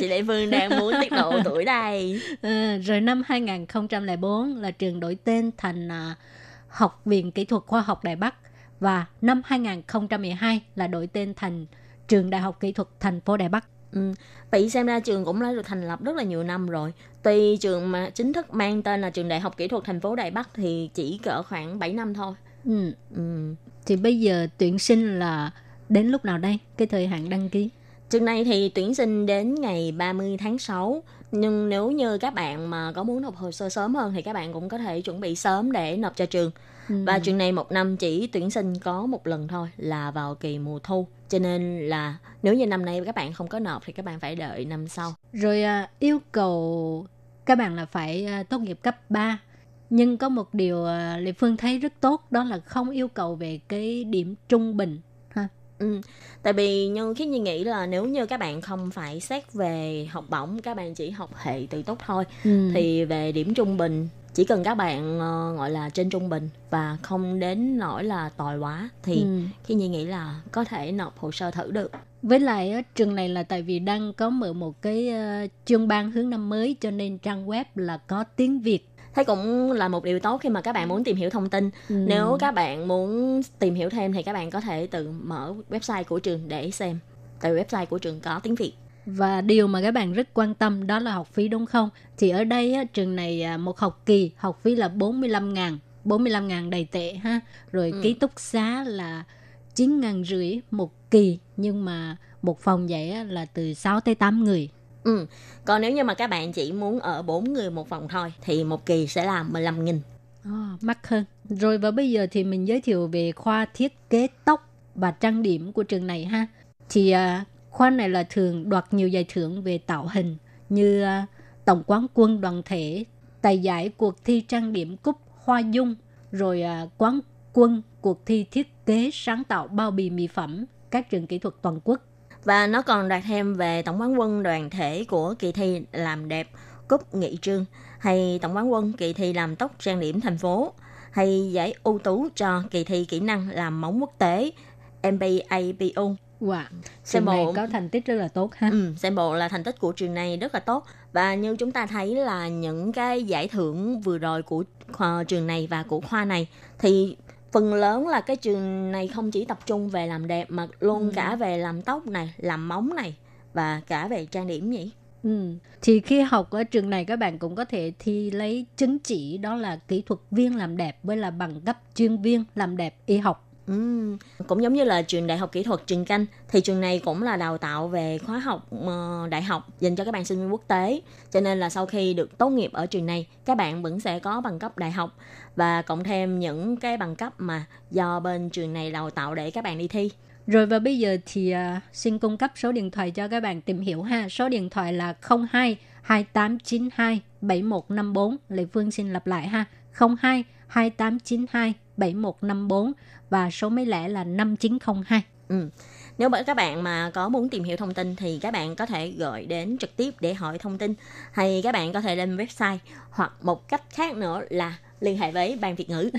chị Lệ Phương đang muốn tiết lộ tuổi đây. Ờ, rồi năm 2004 là trường đổi tên thành à, Học viện Kỹ thuật Khoa học Đài Bắc và năm 2012 là đổi tên thành Trường Đại học Kỹ thuật thành phố Đài Bắc. Ừ. Vậy xem ra trường cũng đã được thành lập rất là nhiều năm rồi. Tuy trường mà chính thức mang tên là trường Đại học Kỹ thuật thành phố Đài Bắc thì chỉ cỡ khoảng 7 năm thôi. Ừ. Ừ. Thì bây giờ tuyển sinh là đến lúc nào đây? Cái thời hạn đăng ký? Trường này thì tuyển sinh đến ngày 30 tháng 6. Nhưng nếu như các bạn mà có muốn nộp hồ sơ sớm hơn thì các bạn cũng có thể chuẩn bị sớm để nộp cho trường. Ừ. Và trường này một năm chỉ tuyển sinh có một lần thôi là vào kỳ mùa thu. Cho nên là nếu như năm nay các bạn không có nộp thì các bạn phải đợi năm sau. Rồi à, yêu cầu các bạn là phải à, tốt nghiệp cấp 3. Nhưng có một điều à, Lê Phương thấy rất tốt đó là không yêu cầu về cái điểm trung bình. Ừ. Tại vì như khi như nghĩ là nếu như các bạn không phải xét về học bổng, các bạn chỉ học hệ tự túc thôi, Ừ. thì về điểm trung bình chỉ cần các bạn ờ, gọi là trên trung bình và không đến nỗi là tồi quá thì Ừ. khi như nghĩ là có thể nộp hồ sơ thử được. Với lại trường này là tại vì đang có mở một cái ờ, chuyên ban hướng năm mới cho nên trang web là có tiếng Việt. Thế cũng là một điều tốt khi mà các bạn muốn tìm hiểu thông tin. Ừ. Nếu các bạn muốn tìm hiểu thêm thì các bạn có thể tự mở website của trường để xem. Tại website của trường có tiếng Việt. Và điều mà các bạn rất quan tâm đó là học phí đúng không? Thì ở đây trường này à, một học kỳ học phí là 45 ngàn 45 ngàn đầy tệ ha. Rồi Ừ. ký túc xá là 9 ngàn rưỡi một kỳ. Nhưng mà một phòng á, là từ 6 tới 8 người. Ừ. Còn nếu như mà các bạn chỉ muốn ở 4 người một phòng thôi thì một kỳ sẽ là 15 nghìn. À, mắc hơn. Rồi và bây giờ thì mình giới thiệu về khoa thiết kế tóc và trang điểm của trường này ha. Thì à, khoa này là thường đoạt nhiều giải thưởng về tạo hình như à, tổng quán quân đoàn thể, tài giải cuộc thi trang điểm cúp Hoa Dung, rồi à, quán quân cuộc thi thiết kế sáng tạo bao bì mỹ phẩm các trường kỹ thuật toàn quốc. Và nó còn đoạt thêm về tổng quán quân đoàn thể của kỳ thi làm đẹp cúp nghị trương hay tổng quán quân kỳ thi làm tóc trang điểm thành phố hay giải ưu tú cho kỳ thi kỹ năng làm móng quốc tế MBAPU. Wow, Xem bộ- có thành tích rất là tốt ha. Ừ, xem bộ là thành tích của trường này rất là tốt và như chúng ta thấy là những cái giải thưởng vừa rồi của khoa, trường này và của khoa này thì phần lớn là cái trường này không chỉ tập trung về làm đẹp mà luôn Ừ. cả về làm tóc này, làm móng này và cả về trang điểm nhỉ. Ừ. Thì khi học ở trường này các bạn cũng có thể thi lấy chứng chỉ đó là kỹ thuật viên làm đẹp với là bằng cấp chuyên viên làm đẹp y học. Cũng giống như là trường đại học kỹ thuật Trường Canh thì trường này cũng là đào tạo về khóa học ờ, đại học dành cho các bạn sinh viên quốc tế cho nên là sau khi được tốt nghiệp ở trường này các bạn vẫn sẽ có bằng cấp đại học và cộng thêm những cái bằng cấp mà do bên trường này đào tạo để các bạn đi thi Rồi và bây giờ thì uh, xin cung cấp số điện thoại cho các bạn tìm hiểu ha. Số điện thoại là 02 2892 7154. lệ Phương xin lặp lại ha. 02 2892 7154 và số máy lẻ là 5902. Ừ. Nếu các bạn mà có muốn tìm hiểu thông tin thì các bạn có thể gọi đến trực tiếp để hỏi thông tin hay các bạn có thể lên website hoặc một cách khác nữa là liên hệ với ban Việt ngữ.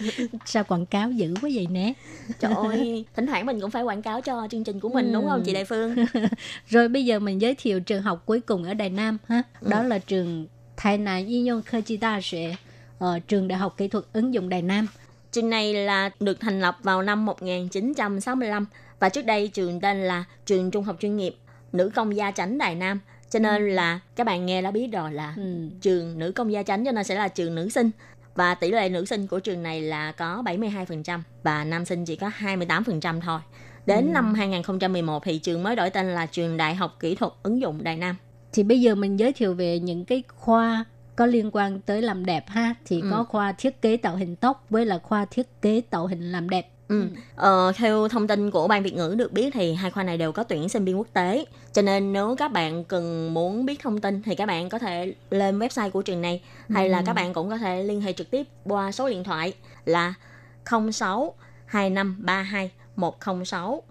Sao quảng cáo dữ quá vậy nè? Trời ơi, thỉnh thoảng mình cũng phải quảng cáo cho chương trình của mình ừ. đúng không chị Đại ừ. Phương? Rồi bây giờ mình giới thiệu trường học cuối cùng ở Đài Nam ha. Ừ. Đó ừ. là trường Thái Nam Y Nhung Khơ Chi Đa Sệ ờ, trường Đại học Kỹ thuật ứng dụng Đài Nam. Trường này là được thành lập vào năm 1965 và trước đây trường tên là Trường Trung học chuyên nghiệp Nữ công gia chánh Đài Nam. Cho nên là các bạn nghe đã biết rồi là Ừ. trường nữ công gia chánh cho nên sẽ là trường nữ sinh. Và tỷ lệ nữ sinh của trường này là có 72% và nam sinh chỉ có 28% thôi. Đến Ừ. năm 2011 thì trường mới đổi tên là Trường Đại học Kỹ thuật ứng dụng Đài Nam. Thì bây giờ mình giới thiệu về những cái khoa có liên quan tới làm đẹp ha. Thì Ừ. có khoa thiết kế tạo hình tóc với là khoa thiết kế tạo hình làm đẹp. Ừ. Ờ, theo thông tin của Ban Việt ngữ được biết thì hai khoa này đều có tuyển sinh viên quốc tế. Cho nên nếu các bạn cần muốn biết thông tin thì các bạn có thể lên website của trường này hay là Ừ. các bạn cũng có thể liên hệ trực tiếp qua số điện thoại là 06 2532 106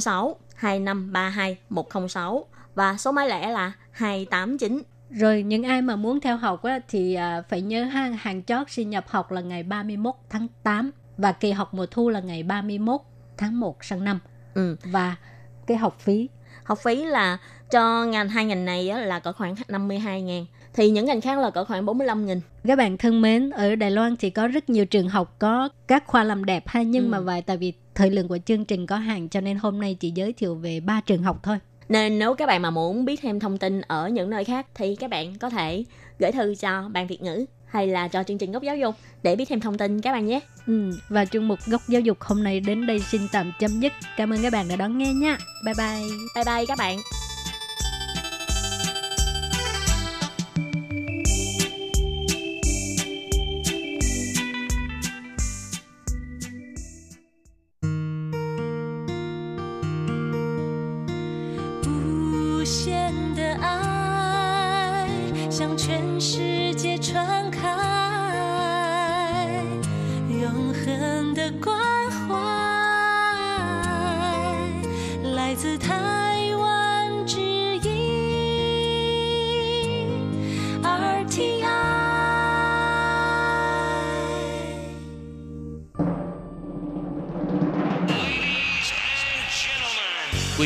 06 2532 106 và số máy lẻ là 289 Rồi những ai mà muốn theo học á, thì à, phải nhớ ha, hàng chót xin nhập học là ngày 31 tháng 8 và kỳ học mùa thu là ngày 31 tháng 1 sang năm. Ừ. Và cái học phí học phí là cho ngành hai ngành này á, là cỡ khoảng 52 ngàn thì những ngành khác là cỡ khoảng 45 nghìn Các bạn thân mến, ở Đài Loan thì có rất nhiều trường học có các khoa làm đẹp ha, nhưng Ừ. mà vài tại vì thời lượng của chương trình có hạn cho nên hôm nay chỉ giới thiệu về ba trường học thôi. Nên nếu các bạn mà muốn biết thêm thông tin ở những nơi khác thì các bạn có thể gửi thư cho Ban Việt ngữ hay là cho chương trình góc giáo dục để biết thêm thông tin các bạn nhé. Ừ, và chương mục góc giáo dục hôm nay đến đây xin tạm chấm dứt. Cảm ơn các bạn đã đón nghe nha. Bye bye. Bye bye các bạn.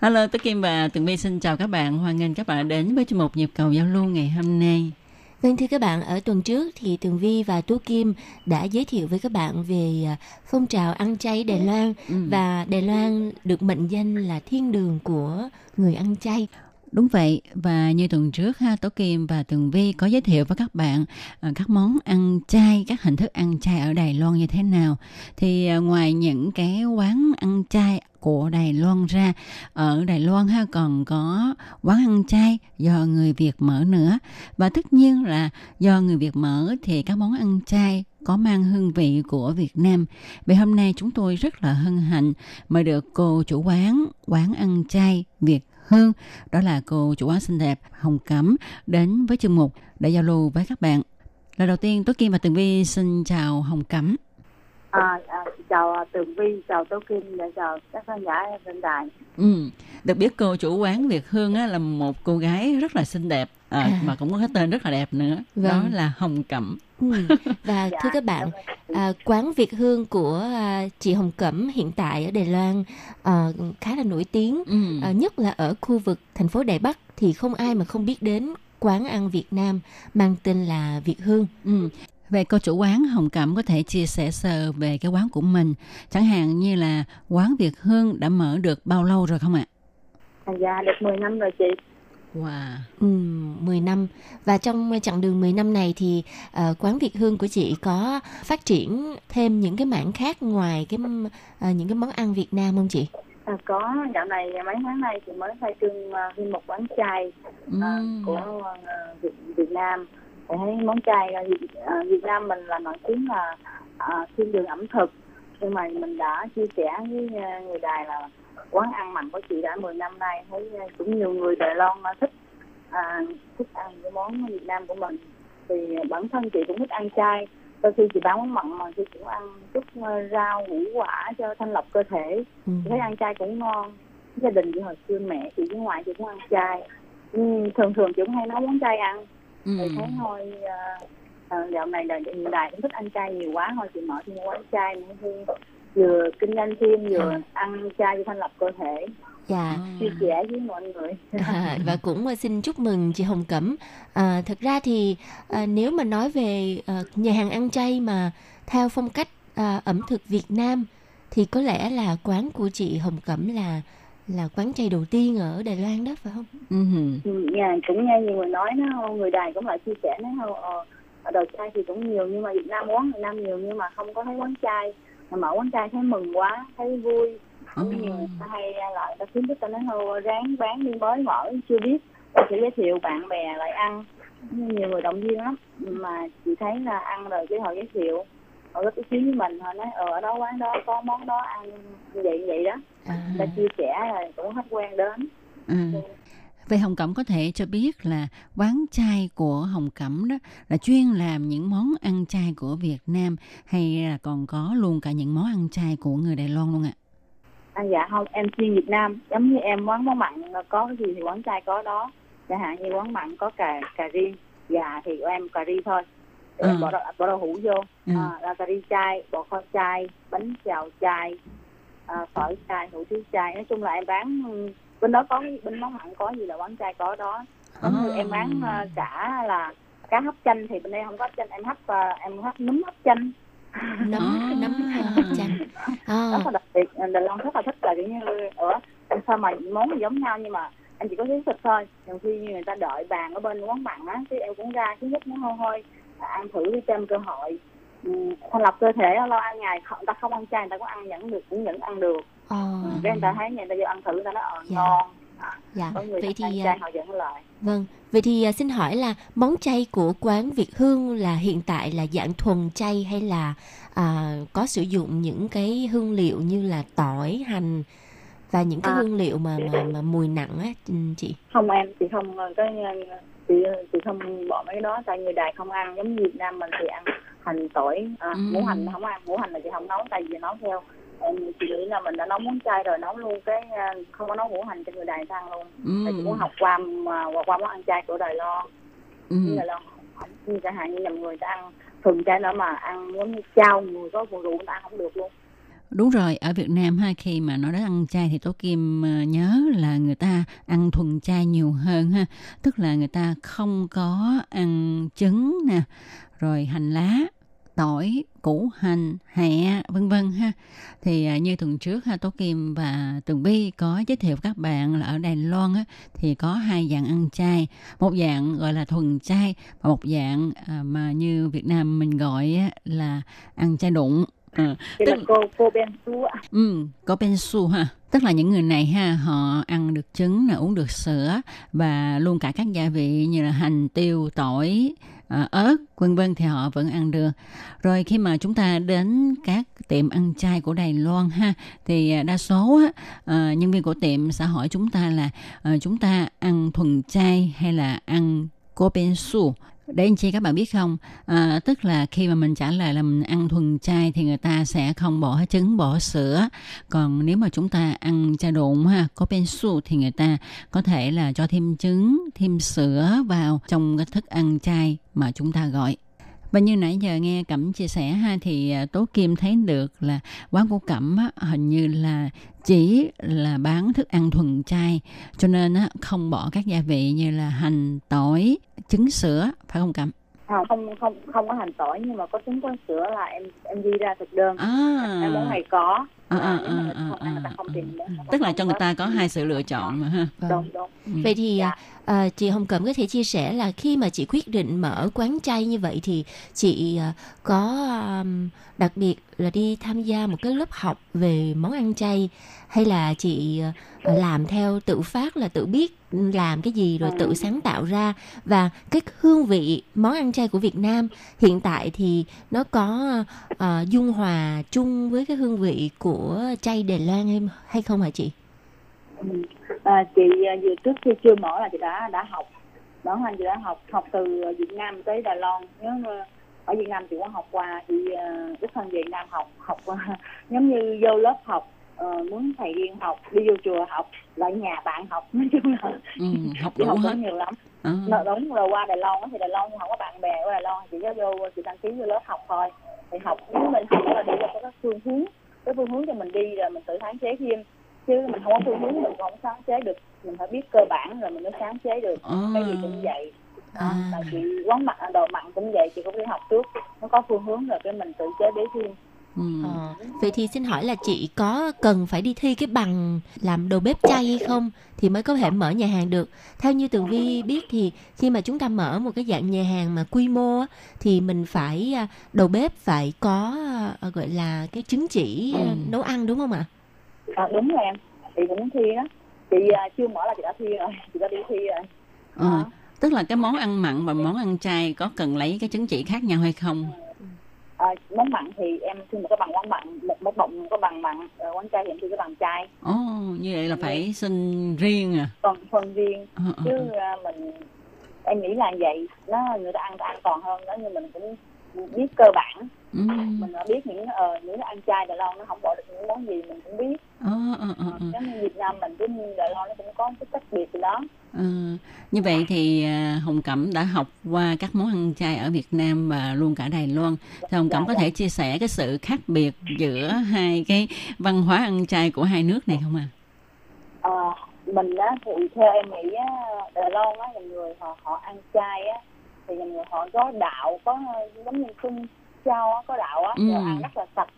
Hello, Tất Kim và Tường Vi xin chào các bạn. Hoan nghênh các bạn đến với chương mục nhịp cầu giao lưu ngày hôm nay. Vâng thưa các bạn, ở tuần trước thì Tường Vi và Tú Kim đã giới thiệu với các bạn về à, phong trào ăn chay Đài Loan ừ. và Đài Loan được mệnh danh là thiên đường của người ăn chay. Đúng vậy và như tuần trước ha Tố Kim và Tường Vi có giới thiệu với các bạn uh, các món ăn chay, các hình thức ăn chay ở Đài Loan như thế nào. Thì uh, ngoài những cái quán ăn chay của Đài Loan ra ở Đài Loan ha còn có quán ăn chay do người Việt mở nữa và tất nhiên là do người Việt mở thì các món ăn chay có mang hương vị của Việt Nam. Vậy hôm nay chúng tôi rất là hân hạnh mời được cô chủ quán quán ăn chay Việt Hương, đó là cô chủ quán xinh đẹp Hồng Cẩm đến với chương mục để giao lưu với các bạn. Lời đầu tiên, Tố Kim và Tường Vi xin chào Hồng Cẩm. À, à, chào Tường Vi, chào Tố Kim và chào các khán giả trên đài. Ừ, được biết cô chủ quán Việt Hương á, là một cô gái rất là xinh đẹp à, à. mà cũng có cái tên rất là đẹp nữa, vâng. đó là Hồng Cẩm. Ừ. Và dạ, thưa các bạn, à, quán Việt Hương của à, chị Hồng Cẩm hiện tại ở Đài Loan à, khá là nổi tiếng, ừ. à, nhất là ở khu vực thành phố Đài Bắc thì không ai mà không biết đến quán ăn Việt Nam mang tên là Việt Hương. Ừ. Về cô chủ quán Hồng Cẩm có thể chia sẻ sơ về cái quán của mình, chẳng hạn như là quán Việt Hương đã mở được bao lâu rồi không ạ? À, dạ, được 10 năm rồi chị. Wow. Ừ, 10 năm và trong chặng đường 10 năm này thì uh, quán Việt Hương của chị có phát triển thêm những cái mảng khác ngoài cái uh, những cái món ăn Việt Nam không chị? À, có dạo này mấy tháng nay chị mới khai trương uh, thêm một quán chay uh, mm. của uh, Việt, Việt Nam thấy món chay Việt, Nam mình là nổi tiếng là uh, thiên đường ẩm thực. Nhưng mà mình đã chia sẻ với uh, người đài là quán ăn mặn của chị đã 10 năm nay thấy à, cũng nhiều người Đài Loan thích à, thích ăn cái món Việt Nam của mình. Thì bản thân chị cũng thích ăn chay. Đôi khi chị bán món mặn mà chị cũng ăn chút à, rau ngũ quả cho thanh lọc cơ thể. Ừ. chị thấy ăn chay cũng ngon. Gia đình chị hồi xưa mẹ chị với ngoại chị cũng ăn chay. Thường thường chị cũng hay nấu món chay ăn ừ. thì thấy thôi à, à, dạo này là hiện đại cũng thích ăn chay nhiều quá thôi chị mở thêm quán chay nữa thì vừa kinh doanh thêm vừa à. ăn chay cho thanh lọc cơ thể. Dạ. Chia sẻ với mọi người. À, và cũng uh, xin chúc mừng chị Hồng Cẩm. À, thật ra thì à, nếu mà nói về à, nhà hàng ăn chay mà theo phong cách à, ẩm thực Việt Nam thì có lẽ là quán của chị Hồng Cẩm là là quán chay đầu tiên ở Đài Loan đó phải không? Uh-huh. Ừ, nhà cũng nghe nhiều người nói nó người Đài cũng lại chia sẻ nó ờ, ở đồ chay thì cũng nhiều nhưng mà Việt Nam quán Việt Nam nhiều nhưng mà không có thấy quán chay mở quán chay thấy mừng quá thấy vui cũng ừ. nhiều hay lại ta khuyến khích ta nói thôi ráng bán đi mới mở chưa biết ta sẽ giới thiệu bạn bè lại ăn nhiều người động viên lắm mà chị thấy là ăn rồi cái họ giới thiệu họ rất ý kiến với mình họ nói ờ ở đó quán đó có món đó ăn vậy vậy đó à. ta chia sẻ là cũng hết quen đến ừ. Vậy Hồng Cẩm có thể cho biết là quán chay của Hồng Cẩm đó là chuyên làm những món ăn chay của Việt Nam hay là còn có luôn cả những món ăn chay của người Đài Loan luôn ạ? À, dạ không, em chuyên Việt Nam. Giống như em quán món mặn có cái gì thì quán chay có đó. Chẳng hạn như quán mặn có cà cà ri, gà thì của em cà ri thôi. Ừ. Bỏ đậu, bỏ đậu hũ vô. Ừ. À, là cà ri chay, bò kho chay, bánh xào chay, à, phở chay, hủ tiếu chay. Nói chung là em bán ừ, bên đó có bên món mặn có gì là quán chay có đó. Giống như em bán ờ, cả là cá hấp chanh thì bên đây không có chanh em hấp ờ, em hấp núm hấp chanh nấm nấm hấp chanh à, rất là đặc biệt Đà Lạt rất là thích là kiểu như ở sao mà món thì giống nhau nhưng mà anh chỉ có xíu thịt thôi nhiều khi người ta đợi bàn ở bên quán mặn á thì em cũng ra thứ nhất nó hôi hôi ăn thử đi xem cơ hội ừ, thanh lọc cơ thể lâu ăn ngày không- ta không ăn chay người ta cũng ăn vẫn được cũng vẫn ăn được ờ, cái người ta thấy người ta vô ăn thử người ta nói ờ Dạ. ngon dạ. có người Vậy thì chay à, họ vẫn lại vâng, vậy thì à, xin hỏi là món chay của quán Việt Hương là hiện tại là dạng thuần chay hay là à, có sử dụng những cái hương liệu như là tỏi, hành và những cái À. hương liệu mà mà mà mùi nặng á chị? không em chị không cái chị chị không bỏ mấy cái đó tại người đài không ăn giống như Việt Nam mình thì ăn hành tỏi à, Ừ. ngũ hành không ăn ngũ hành là chị không nấu tại vì nấu theo em chị nghĩ là mình đã nấu món chay rồi nấu luôn cái ờ, không có nấu ngũ hành cho người đài ăn luôn Ừ. tại chị muốn học qua mà qua món ăn chay của Đài Loan Ừ. như Loan như chẳng hạn như nhầm người ta ăn thuần chay nữa mà ăn như chao người có rượu rượu người ta ăn không được luôn Đúng rồi, ở Việt Nam ha khi mà nói đến ăn chay thì Tố Kim ờ, nhớ là người ta ăn thuần chay nhiều hơn ha. Tức là người ta không có ăn trứng nè, rồi hành lá, tỏi, củ hành, hẹ vân vân ha. Thì ờ, như tuần trước ha Tố Kim và Tường Vi có giới thiệu các bạn là ở Đài Loan á thì có hai dạng ăn chay, một dạng gọi là thuần chay và một dạng ờ, mà như Việt Nam mình gọi là ăn chay đụng. Thì tức- là cô cô Ben Su ạ Ừ, có bensu ha. Tức là những người này ha, họ ăn được trứng, nè, uống được sữa và luôn cả các gia vị như là hành, tiêu, tỏi, à, ớt, vân vân thì họ vẫn ăn được. Rồi khi mà chúng ta đến các tiệm ăn chay của Đài Loan ha, thì à, đa số á, à, nhân viên của tiệm sẽ hỏi chúng ta là à, chúng ta ăn thuần chay hay là ăn có bensu để anh chị các bạn biết không à, tức là khi mà mình trả lời là mình ăn thuần chay thì người ta sẽ không bỏ trứng bỏ sữa. Còn nếu mà chúng ta ăn chay độn ha có bensu thì người ta có thể là cho thêm trứng thêm sữa vào trong cái thức ăn chay mà chúng ta gọi. Và như nãy giờ nghe Cẩm chia sẻ ha thì à, Tố Kim thấy được là quán của Cẩm á, hình như là chỉ là bán thức ăn thuần chay cho nên á, không bỏ các gia vị như là hành, tỏi, trứng sữa phải không Cẩm? không không không không có hành tỏi nhưng mà có trứng có sữa là em em ghi ra thực đơn À. cái món này có À, à, à, món Tức là cho người ta có hai sự lựa chọn mà ha. đúng đúng. Vậy thì à, à, chị Hồng Cẩm có thể chia sẻ là khi mà chị quyết định mở quán chay như vậy thì chị à, có um, đặc biệt là đi tham gia một cái lớp học về món ăn chay hay là chị à, làm theo tự phát là tự biết làm cái gì rồi tự sáng tạo ra? Và cái hương vị món ăn chay của Việt Nam hiện tại thì nó có à, dung hòa chung với cái hương vị của chay Đài Loan hay, hay không hả chị? Ừ. à, chị à, vừa trước khi chưa mở là chị đã đã học đó hành chị đã học học từ Việt Nam tới Đài Loan nhớ ờ, ở Việt Nam chị có học qua chị uh, đích thân Việt Nam học học qua giống như vô lớp học ờ, muốn thầy riêng học đi vô chùa học lại nhà bạn học nói chung là Ừ, học đủ học hết. nhiều lắm À. Nó đúng rồi qua Đài Loan thì Đài Loan không có bạn bè ở Đài Loan chị có vô chị đăng ký vô lớp học thôi thì học nếu mình học là để cho có các phương hướng cái phương hướng cho mình đi rồi mình tự sáng chế thêm. Chứ mình không có phương hướng mình không sáng chế được. Mình phải biết cơ bản rồi mình mới sáng chế được. Cái gì cũng vậy. Đó, tại chị quán mặn đồ mặn cũng vậy chị cũng đi học trước. Nó có phương hướng rồi cái mình tự chế để thêm Ờ, vậy thì xin hỏi là chị có cần phải đi thi cái bằng làm đầu bếp chay hay không thì mới có thể mở nhà hàng được. Theo như Tường Vi biết thì khi mà chúng ta mở một cái dạng nhà hàng mà quy mô á, thì mình phải à, đầu bếp phải có à, gọi là cái chứng chỉ à, nấu ăn đúng không ạ? à, đúng rồi em. Chị cũng thi đó chị à, chưa mở là chị đã thi rồi. Chị đã đi thi rồi. Ờ, tức là cái món ăn mặn và món ăn chay có cần lấy cái chứng chỉ khác nhau hay không? À, món mặn thì em thi một cái bằng quán mặn một một bọng có bằng mặn rồi quán chay thì em thi cái bằng chay Ồ, như vậy là phải xin riêng à? còn phân riêng. Ờ, ờ, chứ à, mình em nghĩ là vậy. Nó người ta ăn an toàn hơn đó nhưng mình cũng biết cơ bản. Ừ. mình đã biết những ờ những ăn chay Đài Loan nó không bỏ được những món gì mình cũng biết. Ờ, ờ, ờ, ờ. giống như Việt Nam mình với Đài Loan nó cũng có cái cách biệt từ đó Ờ, như vậy thì à, Hồng Cẩm đã học qua các món ăn chay ở Việt Nam và luôn cả Đài Loan. Thì Hồng Cẩm có thể chia sẻ cái sự khác biệt giữa hai cái văn hóa ăn chay của hai nước này không ạ? À? Ờ, mình á thì theo em nghĩ á, Đài Loan á những người họ họ ăn chay á thì những người họ có đạo có giống như châu á, có đạo á Ừ. ăn rất là sạch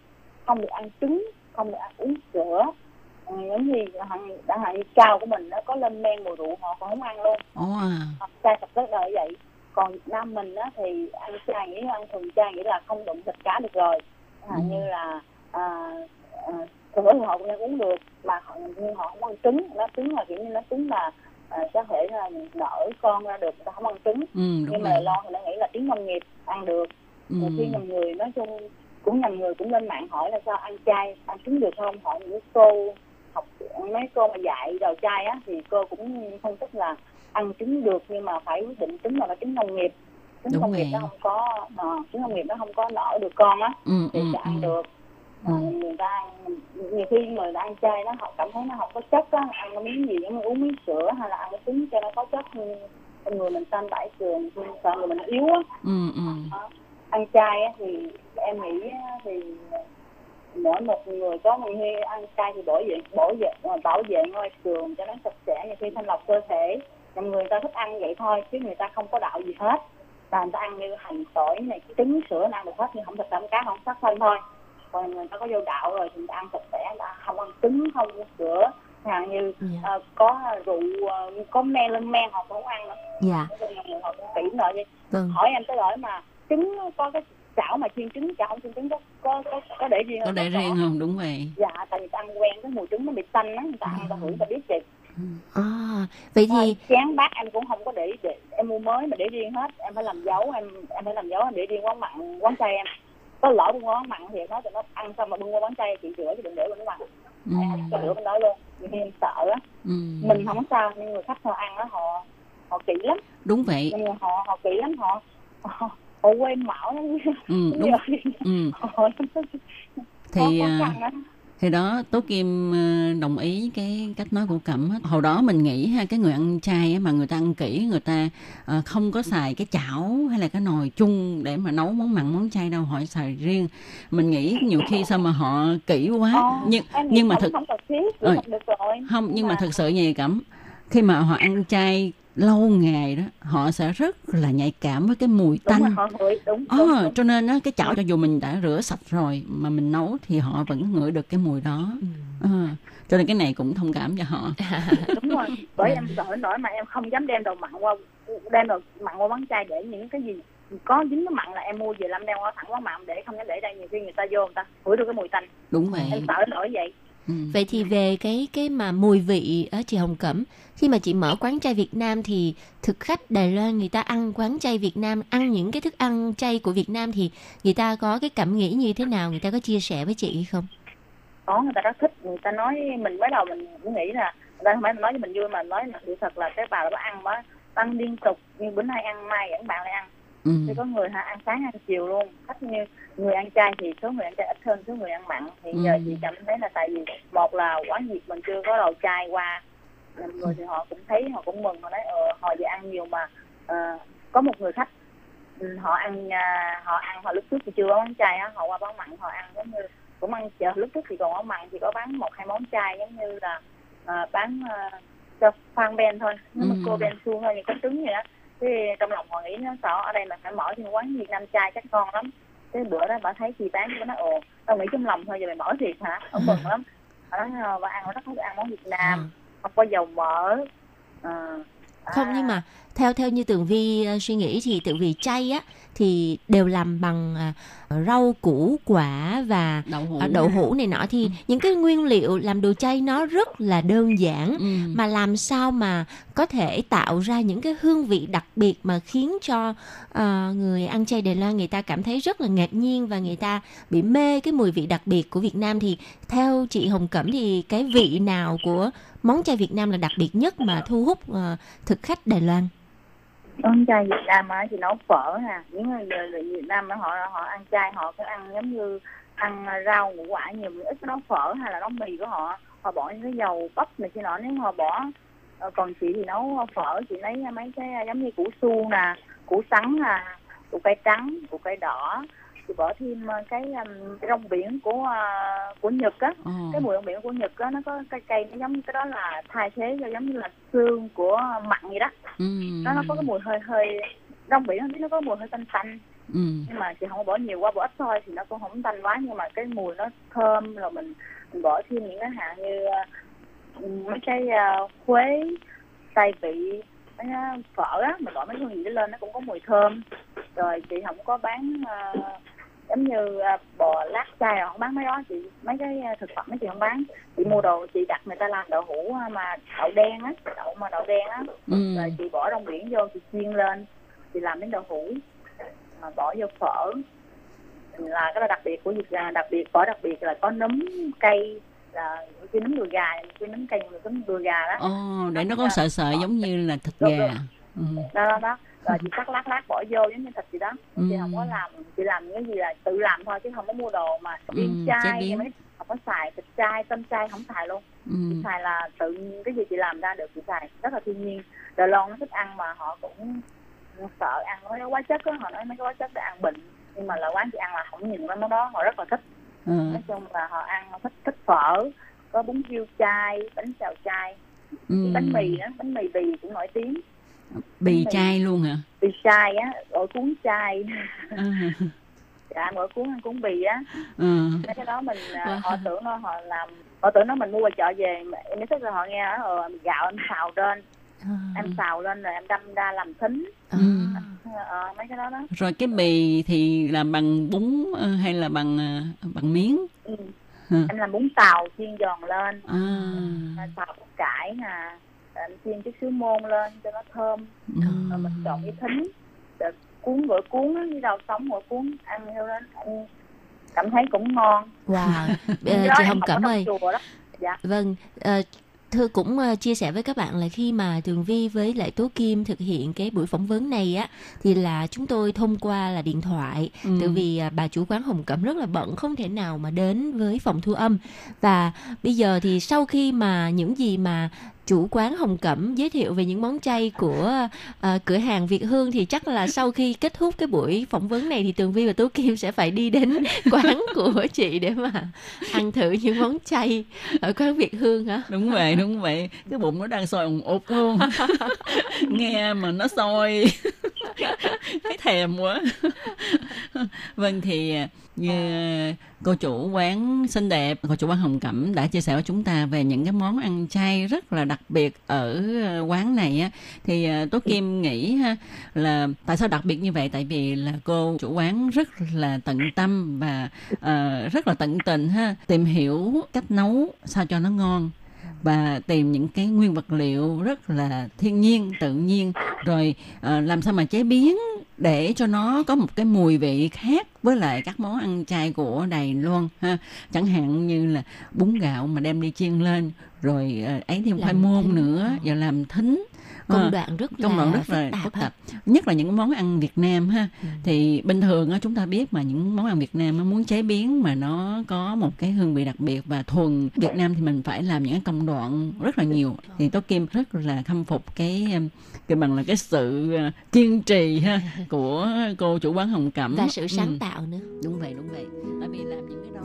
không được ăn trứng không được ăn uống sữa giống như hẳn đã như cao của mình nó có lên men mùi rượu họ còn không ăn luôn. Ồ à. Họ chay sạch rất là vậy. Còn Việt Nam mình á thì ăn chay nghĩa là ăn thuần chay nghĩa là không đụng thịt cá được rồi. Hạn Ừ. như là à, à, thì họ cũng uống được mà họ nhưng họ không ăn trứng. Nó trứng là kiểu như nó trứng là à, có thể là nở con ra được người ta không ăn trứng. Ừ, nhưng mà lo thì nó nghĩ là tiếng nông nghiệp ăn được. Ừ. nhiều khi nhầm người nói chung cũng nhầm người cũng lên mạng hỏi là sao ăn chay ăn trứng được không? Hỏi những cô học mấy cô mà dạy đầu chay á thì cô cũng phân tích là ăn trứng được nhưng mà phải quyết định trứng là phải trứng nông nghiệp trứng Đúng nông nghiệp nó không có ờ, trứng nông nghiệp nó không có nở được con á Ừ, thì ừ, sẽ ăn ừ. được Ờ, người ta ăn nhiều khi người ta ăn chay đó họ cảm thấy nó không có chất á ăn cái miếng gì giống uống miếng sữa hay là ăn cái trứng cho nó có chất con người mình tan bãi trường sợ người mình yếu á Ừ, ừ. Đó. ăn chay á, thì em nghĩ thì mỗi một người có một khi ăn chay thì bảo vệ bảo vệ bảo vệ ngôi trường cho nó sạch sẽ nhiều khi thanh lọc cơ thể. Còn người ta thích ăn vậy thôi chứ người ta không có đạo gì hết. Và người ta ăn như hành tỏi này trứng sữa ăn được hết nhưng không thịt không cá không sắc thân thôi. Còn người ta có vô đạo rồi thì người ta ăn sạch sẽ người ta không ăn trứng không uống sữa. Hàng như ờ, có rượu ờ, có men lên men họ cũng không ăn nữa. Dạ. Là người họ cũng kỹ lại đi Vâng. hỏi em tới hỏi mà trứng có cái chảo mà chiên trứng chảo không chiên trứng có có có, có để riêng Có không? để riêng không? Đúng vậy. dạ tại vì ta ăn quen cái mùi trứng nó bị tanh á người ta ăn ta hửi ta biết chị À, vậy thì chén bát em cũng không có để, để em mua mới mà để riêng hết em phải làm dấu em em phải làm dấu em để riêng quán mặn quán chay em có lỡ bưng quán mặn thì nói cho nó ăn xong mà bưng qua quán chay chị rửa chứ đừng để bên quán Ừ. em cho rửa bên đó luôn khi em sợ á Ừ. mình không sao nhưng người khách họ ăn á họ họ kỹ lắm Đúng vậy. nhưng họ họ kỹ lắm họ họ, quên mạo lắm. Ừ, đúng. Ừ. Thì à, thì đó Tố Kim ờ, đồng ý cái cách nói của Cẩm hồi đó mình nghĩ ha cái người ăn chay mà người ta ăn kỹ người ta ờ, không có xài cái chảo hay là cái nồi chung để mà nấu món mặn món chay đâu họ xài riêng. Mình nghĩ nhiều khi sao mà họ kỹ quá. Ờ, nhưng nhưng mà thực không thiết rồi. Không nhưng mà thực sự như vậy Cẩm khi mà họ ăn chay lâu ngày đó họ sẽ rất là nhạy cảm với cái mùi đúng tanh rồi họ ngửi đúng, Ờ, đúng, đúng. cho nên á cái chảo cho dù mình đã rửa sạch rồi mà mình nấu thì họ vẫn ngửi được cái mùi đó. Ờ, cho nên cái này cũng thông cảm cho họ. đúng rồi bởi em sợ nổi mà em không dám đem đồ mặn qua đem đồ mặn qua quán chay để những cái gì có dính cái mặn là em mua về lâm đem qua thẳng quán mặn để không dám để đây nhiều khi người ta vô người ta ngửi được cái mùi tanh Đúng vậy. em sợ nổi vậy Vậy thì về cái cái mà mùi vị ở chị Hồng Cẩm khi mà chị mở quán chay Việt Nam thì thực khách Đài Loan người ta ăn quán chay Việt Nam ăn những cái thức ăn chay của Việt Nam thì người ta có cái cảm nghĩ như thế nào? Người ta có chia sẻ với chị hay không? có người ta rất thích. Người ta nói mình mới đầu mình cũng nghĩ là người ta không phải nói cho mình vui mà nói là sự thật là cái bà đó ăn quá ăn liên tục. Như bữa nay ăn mai dẫn bạn lại ăn. Ừ. thì có người ha ăn sáng ăn chiều luôn. Khách như người ăn chay thì số người ăn chay ít hơn số người ăn mặn thì giờ Ừ. chị cảm thấy là tại vì một là quán việt mình chưa có đồ chay qua người thì họ cũng thấy họ cũng mừng họ nói ờ họ về ăn nhiều mà ờ, có một người khách ừ, họ ăn à, họ ăn họ lúc trước thì chưa có món chay á họ qua bán mặn họ ăn giống như cũng ăn chợ lúc trước thì còn có mặn thì có bán một hai món chay giống như là à, bán à, cho phan ben thôi nếu mà Ừ. cô ben suông thôi những cái trứng vậy đó thế trong lòng họ nghĩ nó sợ ở đây là phải mở thêm quán Việt Nam chay chắc ngon lắm cái bữa đó bà thấy chị bán bà nói ồ tao nghĩ trong lòng thôi giờ mày mở thiệt hả? Ông mừng lắm. Bà nói "Ờ, bà ăn nó rất thích ăn món Việt Nam không có dầu mỡ. Ờ, Không nhưng mà theo theo như Tường Vi ờ, suy nghĩ thì Tường Vi chay á thì đều làm bằng à, rau củ quả và Đậu hũ à, đậu hũ này nọ thì những cái nguyên liệu làm đồ chay nó rất là đơn giản Ừ. mà làm sao mà có thể tạo ra những cái hương vị đặc biệt mà khiến cho ờ, người ăn chay Đài Loan người ta cảm thấy rất là ngạc nhiên và người ta bị mê cái mùi vị đặc biệt của Việt Nam thì theo chị Hồng Cẩm thì cái vị nào của món chay Việt Nam là đặc biệt nhất mà thu hút ờ, thực khách Đài Loan? Con chay Việt Nam á thì nấu phở nè những người, người Việt Nam á, họ họ ăn chay họ cứ ăn giống như ăn rau ngũ quả nhiều ít nấu phở hay là nấu mì của họ. Họ bỏ những cái dầu bắp này kia nọ nếu họ bỏ ờ, còn chị thì nấu phở chị lấy mấy cái ờ, giống như củ su nè củ sắn nè củ cải trắng củ cải đỏ chị bỏ thêm ờ, cái, um, rong biển của uh, của nhật á Ồ. cái mùi rong biển của nhật á nó có cái cây nó giống cái đó là thay thế cho giống như là xương của mặn vậy đó Ừ. nó nó có cái mùi hơi hơi rong biển nó có mùi hơi tanh tanh Ừ. nhưng mà chị không có bỏ nhiều quá bỏ ít thôi thì nó cũng không tanh quá nhưng mà cái mùi nó thơm rồi mình mình bỏ thêm những cái hạt như mấy cái ờ, khuế tay vị mấy phở á mình bỏ mấy hương vị đó lên nó cũng có mùi thơm rồi chị không có bán ờ, giống như ờ, bò lát chay không bán mấy đó chị mấy cái ờ, thực phẩm đó chị không bán. Chị mua đồ chị đặt người ta làm đậu hũ ờ, mà đậu đen á đậu mà đậu đen á. Ừ. rồi chị bỏ rong biển vô chị chiên lên chị làm đến đậu hũ mà bỏ vô phở. Là cái là đặc biệt của Việt Nam đặc biệt phở đặc biệt là có nấm cây là cái nấm đùi gà cái nấm cây cái nấm đùi gà đó. Ồ, để nó có sợi sợi giống như là thịt gà. Ừ. đó đó đó rồi chị cắt lát lát bỏ vô giống như thịt gì đó. Ừ. chị không có làm chị làm cái gì là tự làm thôi chứ không có mua đồ mà Ừ, viên chế chai mấy không có xài thịt chai tôm chai không xài luôn. Ừ. chị xài là tự cái gì chị làm ra được chị xài. Rất là thiên nhiên. Đài Loan nó thích ăn mà họ cũng sợ ăn mấy cái hóa chất đó họ nói mấy cái hóa chất để ăn bệnh. Nhưng mà là quán chị ăn là không nhìn mấy món đó họ rất là thích. Ừ. nói chung là họ ăn họ thích thích phở có bún riêu chay bánh xào chay. Ừ. bánh mì đó bánh mì bì cũng nổi tiếng Bì chay luôn hả? bì chay á ổi cuốn chay Ừ. dạ ổi cuốn ăn cuốn bì á Ừ. cái đó mình à, Wow. họ tưởng nó họ làm họ tưởng nó mình mua ngoài chợ về em mới thích là họ nghe ờ, gạo em xào lên em xào lên rồi em đâm ra làm thính Ừ. ờ, mấy cái đó đó Rồi cái bì thì làm bằng bún ờ, hay là bằng ờ, bằng miếng? ừ. Ừ. em làm bún tàu chiên giòn lên À. Xào cải nè em chiên chút xíu môn lên cho nó thơm Ừ. rồi mình trộn với thính rồi cuốn gỏi cuốn á, với rau sống gỏi cuốn ăn theo đó ăn cảm thấy cũng ngon Wow. Cái đó chị Hồng chùa đó. dạ Vâng, ờ, Thư cũng chia sẻ với các bạn là khi mà Tường Vi với lại Tố Kim thực hiện cái buổi phỏng vấn này á thì là chúng tôi thông qua là điện thoại Ừ. tại vì à, bà chủ quán Hồng Cẩm rất là bận không thể nào mà đến với phòng thu âm và bây giờ thì sau khi mà những gì mà chủ quán Hồng Cẩm giới thiệu về những món chay của ờ, cửa hàng Việt Hương thì chắc là sau khi kết thúc cái buổi phỏng vấn này thì Tường Vi và Tố Kim sẽ phải đi đến quán của chị để mà ăn thử những món chay ở quán Việt Hương hả? đúng vậy đúng vậy. Cái bụng nó đang sôi ùng ục luôn nghe mà nó sôi. Thấy thèm quá. Vâng thì như cô chủ quán xinh đẹp cô chủ quán hồng cẩm đã chia sẻ với chúng ta về những cái món ăn chay rất là đặc biệt ở ờ, quán này á. Thì ờ, tố kim nghĩ ha, là tại sao đặc biệt như vậy? Tại vì là cô chủ quán rất là tận tâm và ờ, rất là tận tình ha tìm hiểu cách nấu sao cho nó ngon và tìm những cái nguyên vật liệu rất là thiên nhiên tự nhiên. Rồi ờ, làm sao mà chế biến để cho nó có một cái mùi vị khác với lại các món ăn chay của Đài Loan ha? Chẳng hạn như là bún gạo mà đem đi chiên lên rồi ờ, ấy thêm khoai môn nữa và làm thính Công Ờ, đoạn rất công đoạn là rất là phức tạp phức tạp nhất là những món ăn Việt Nam ha. Ừ. thì bình thường á chúng ta biết mà những món ăn Việt Nam á, muốn chế biến mà nó có một cái hương vị đặc biệt và thuần Việt Nam thì mình phải làm những cái công đoạn rất là nhiều. Thì Tố Kim rất là khâm phục cái um, cái bằng là cái sự uh, kiên trì ha của cô chủ quán Hồng Cẩm. Và sự sáng Ừ, tạo nữa. đúng vậy đúng vậy. Tại vì làm những cái đó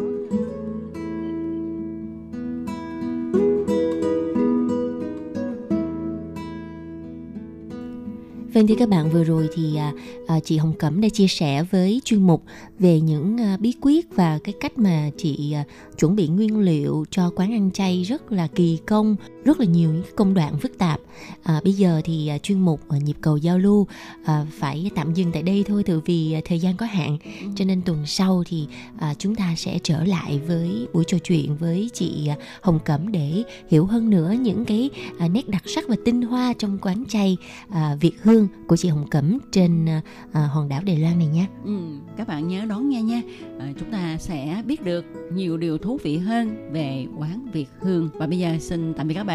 Vâng thưa các bạn vừa rồi thì à, à, chị Hồng Cẩm đã chia sẻ với chuyên mục về những à, bí quyết và cái cách mà chị à, chuẩn bị nguyên liệu cho quán ăn chay rất là kỳ công, rất là nhiều những công đoạn phức tạp. À, bây giờ thì à, chuyên mục à, nhịp cầu giao lưu à, phải tạm dừng tại đây thôi, từ vì à, thời gian có hạn, cho nên tuần sau thì à, chúng ta sẽ trở lại với buổi trò chuyện với chị Hồng Cẩm để hiểu hơn nữa những cái à, nét đặc sắc và tinh hoa trong quán chay à, Việt Hương của chị Hồng Cẩm trên à, hòn đảo Đài Loan này nhé. Ừ, các bạn nhớ đón nghe nha à, chúng ta sẽ biết được nhiều điều thú vị hơn về quán Việt Hương và bây giờ xin tạm biệt các bạn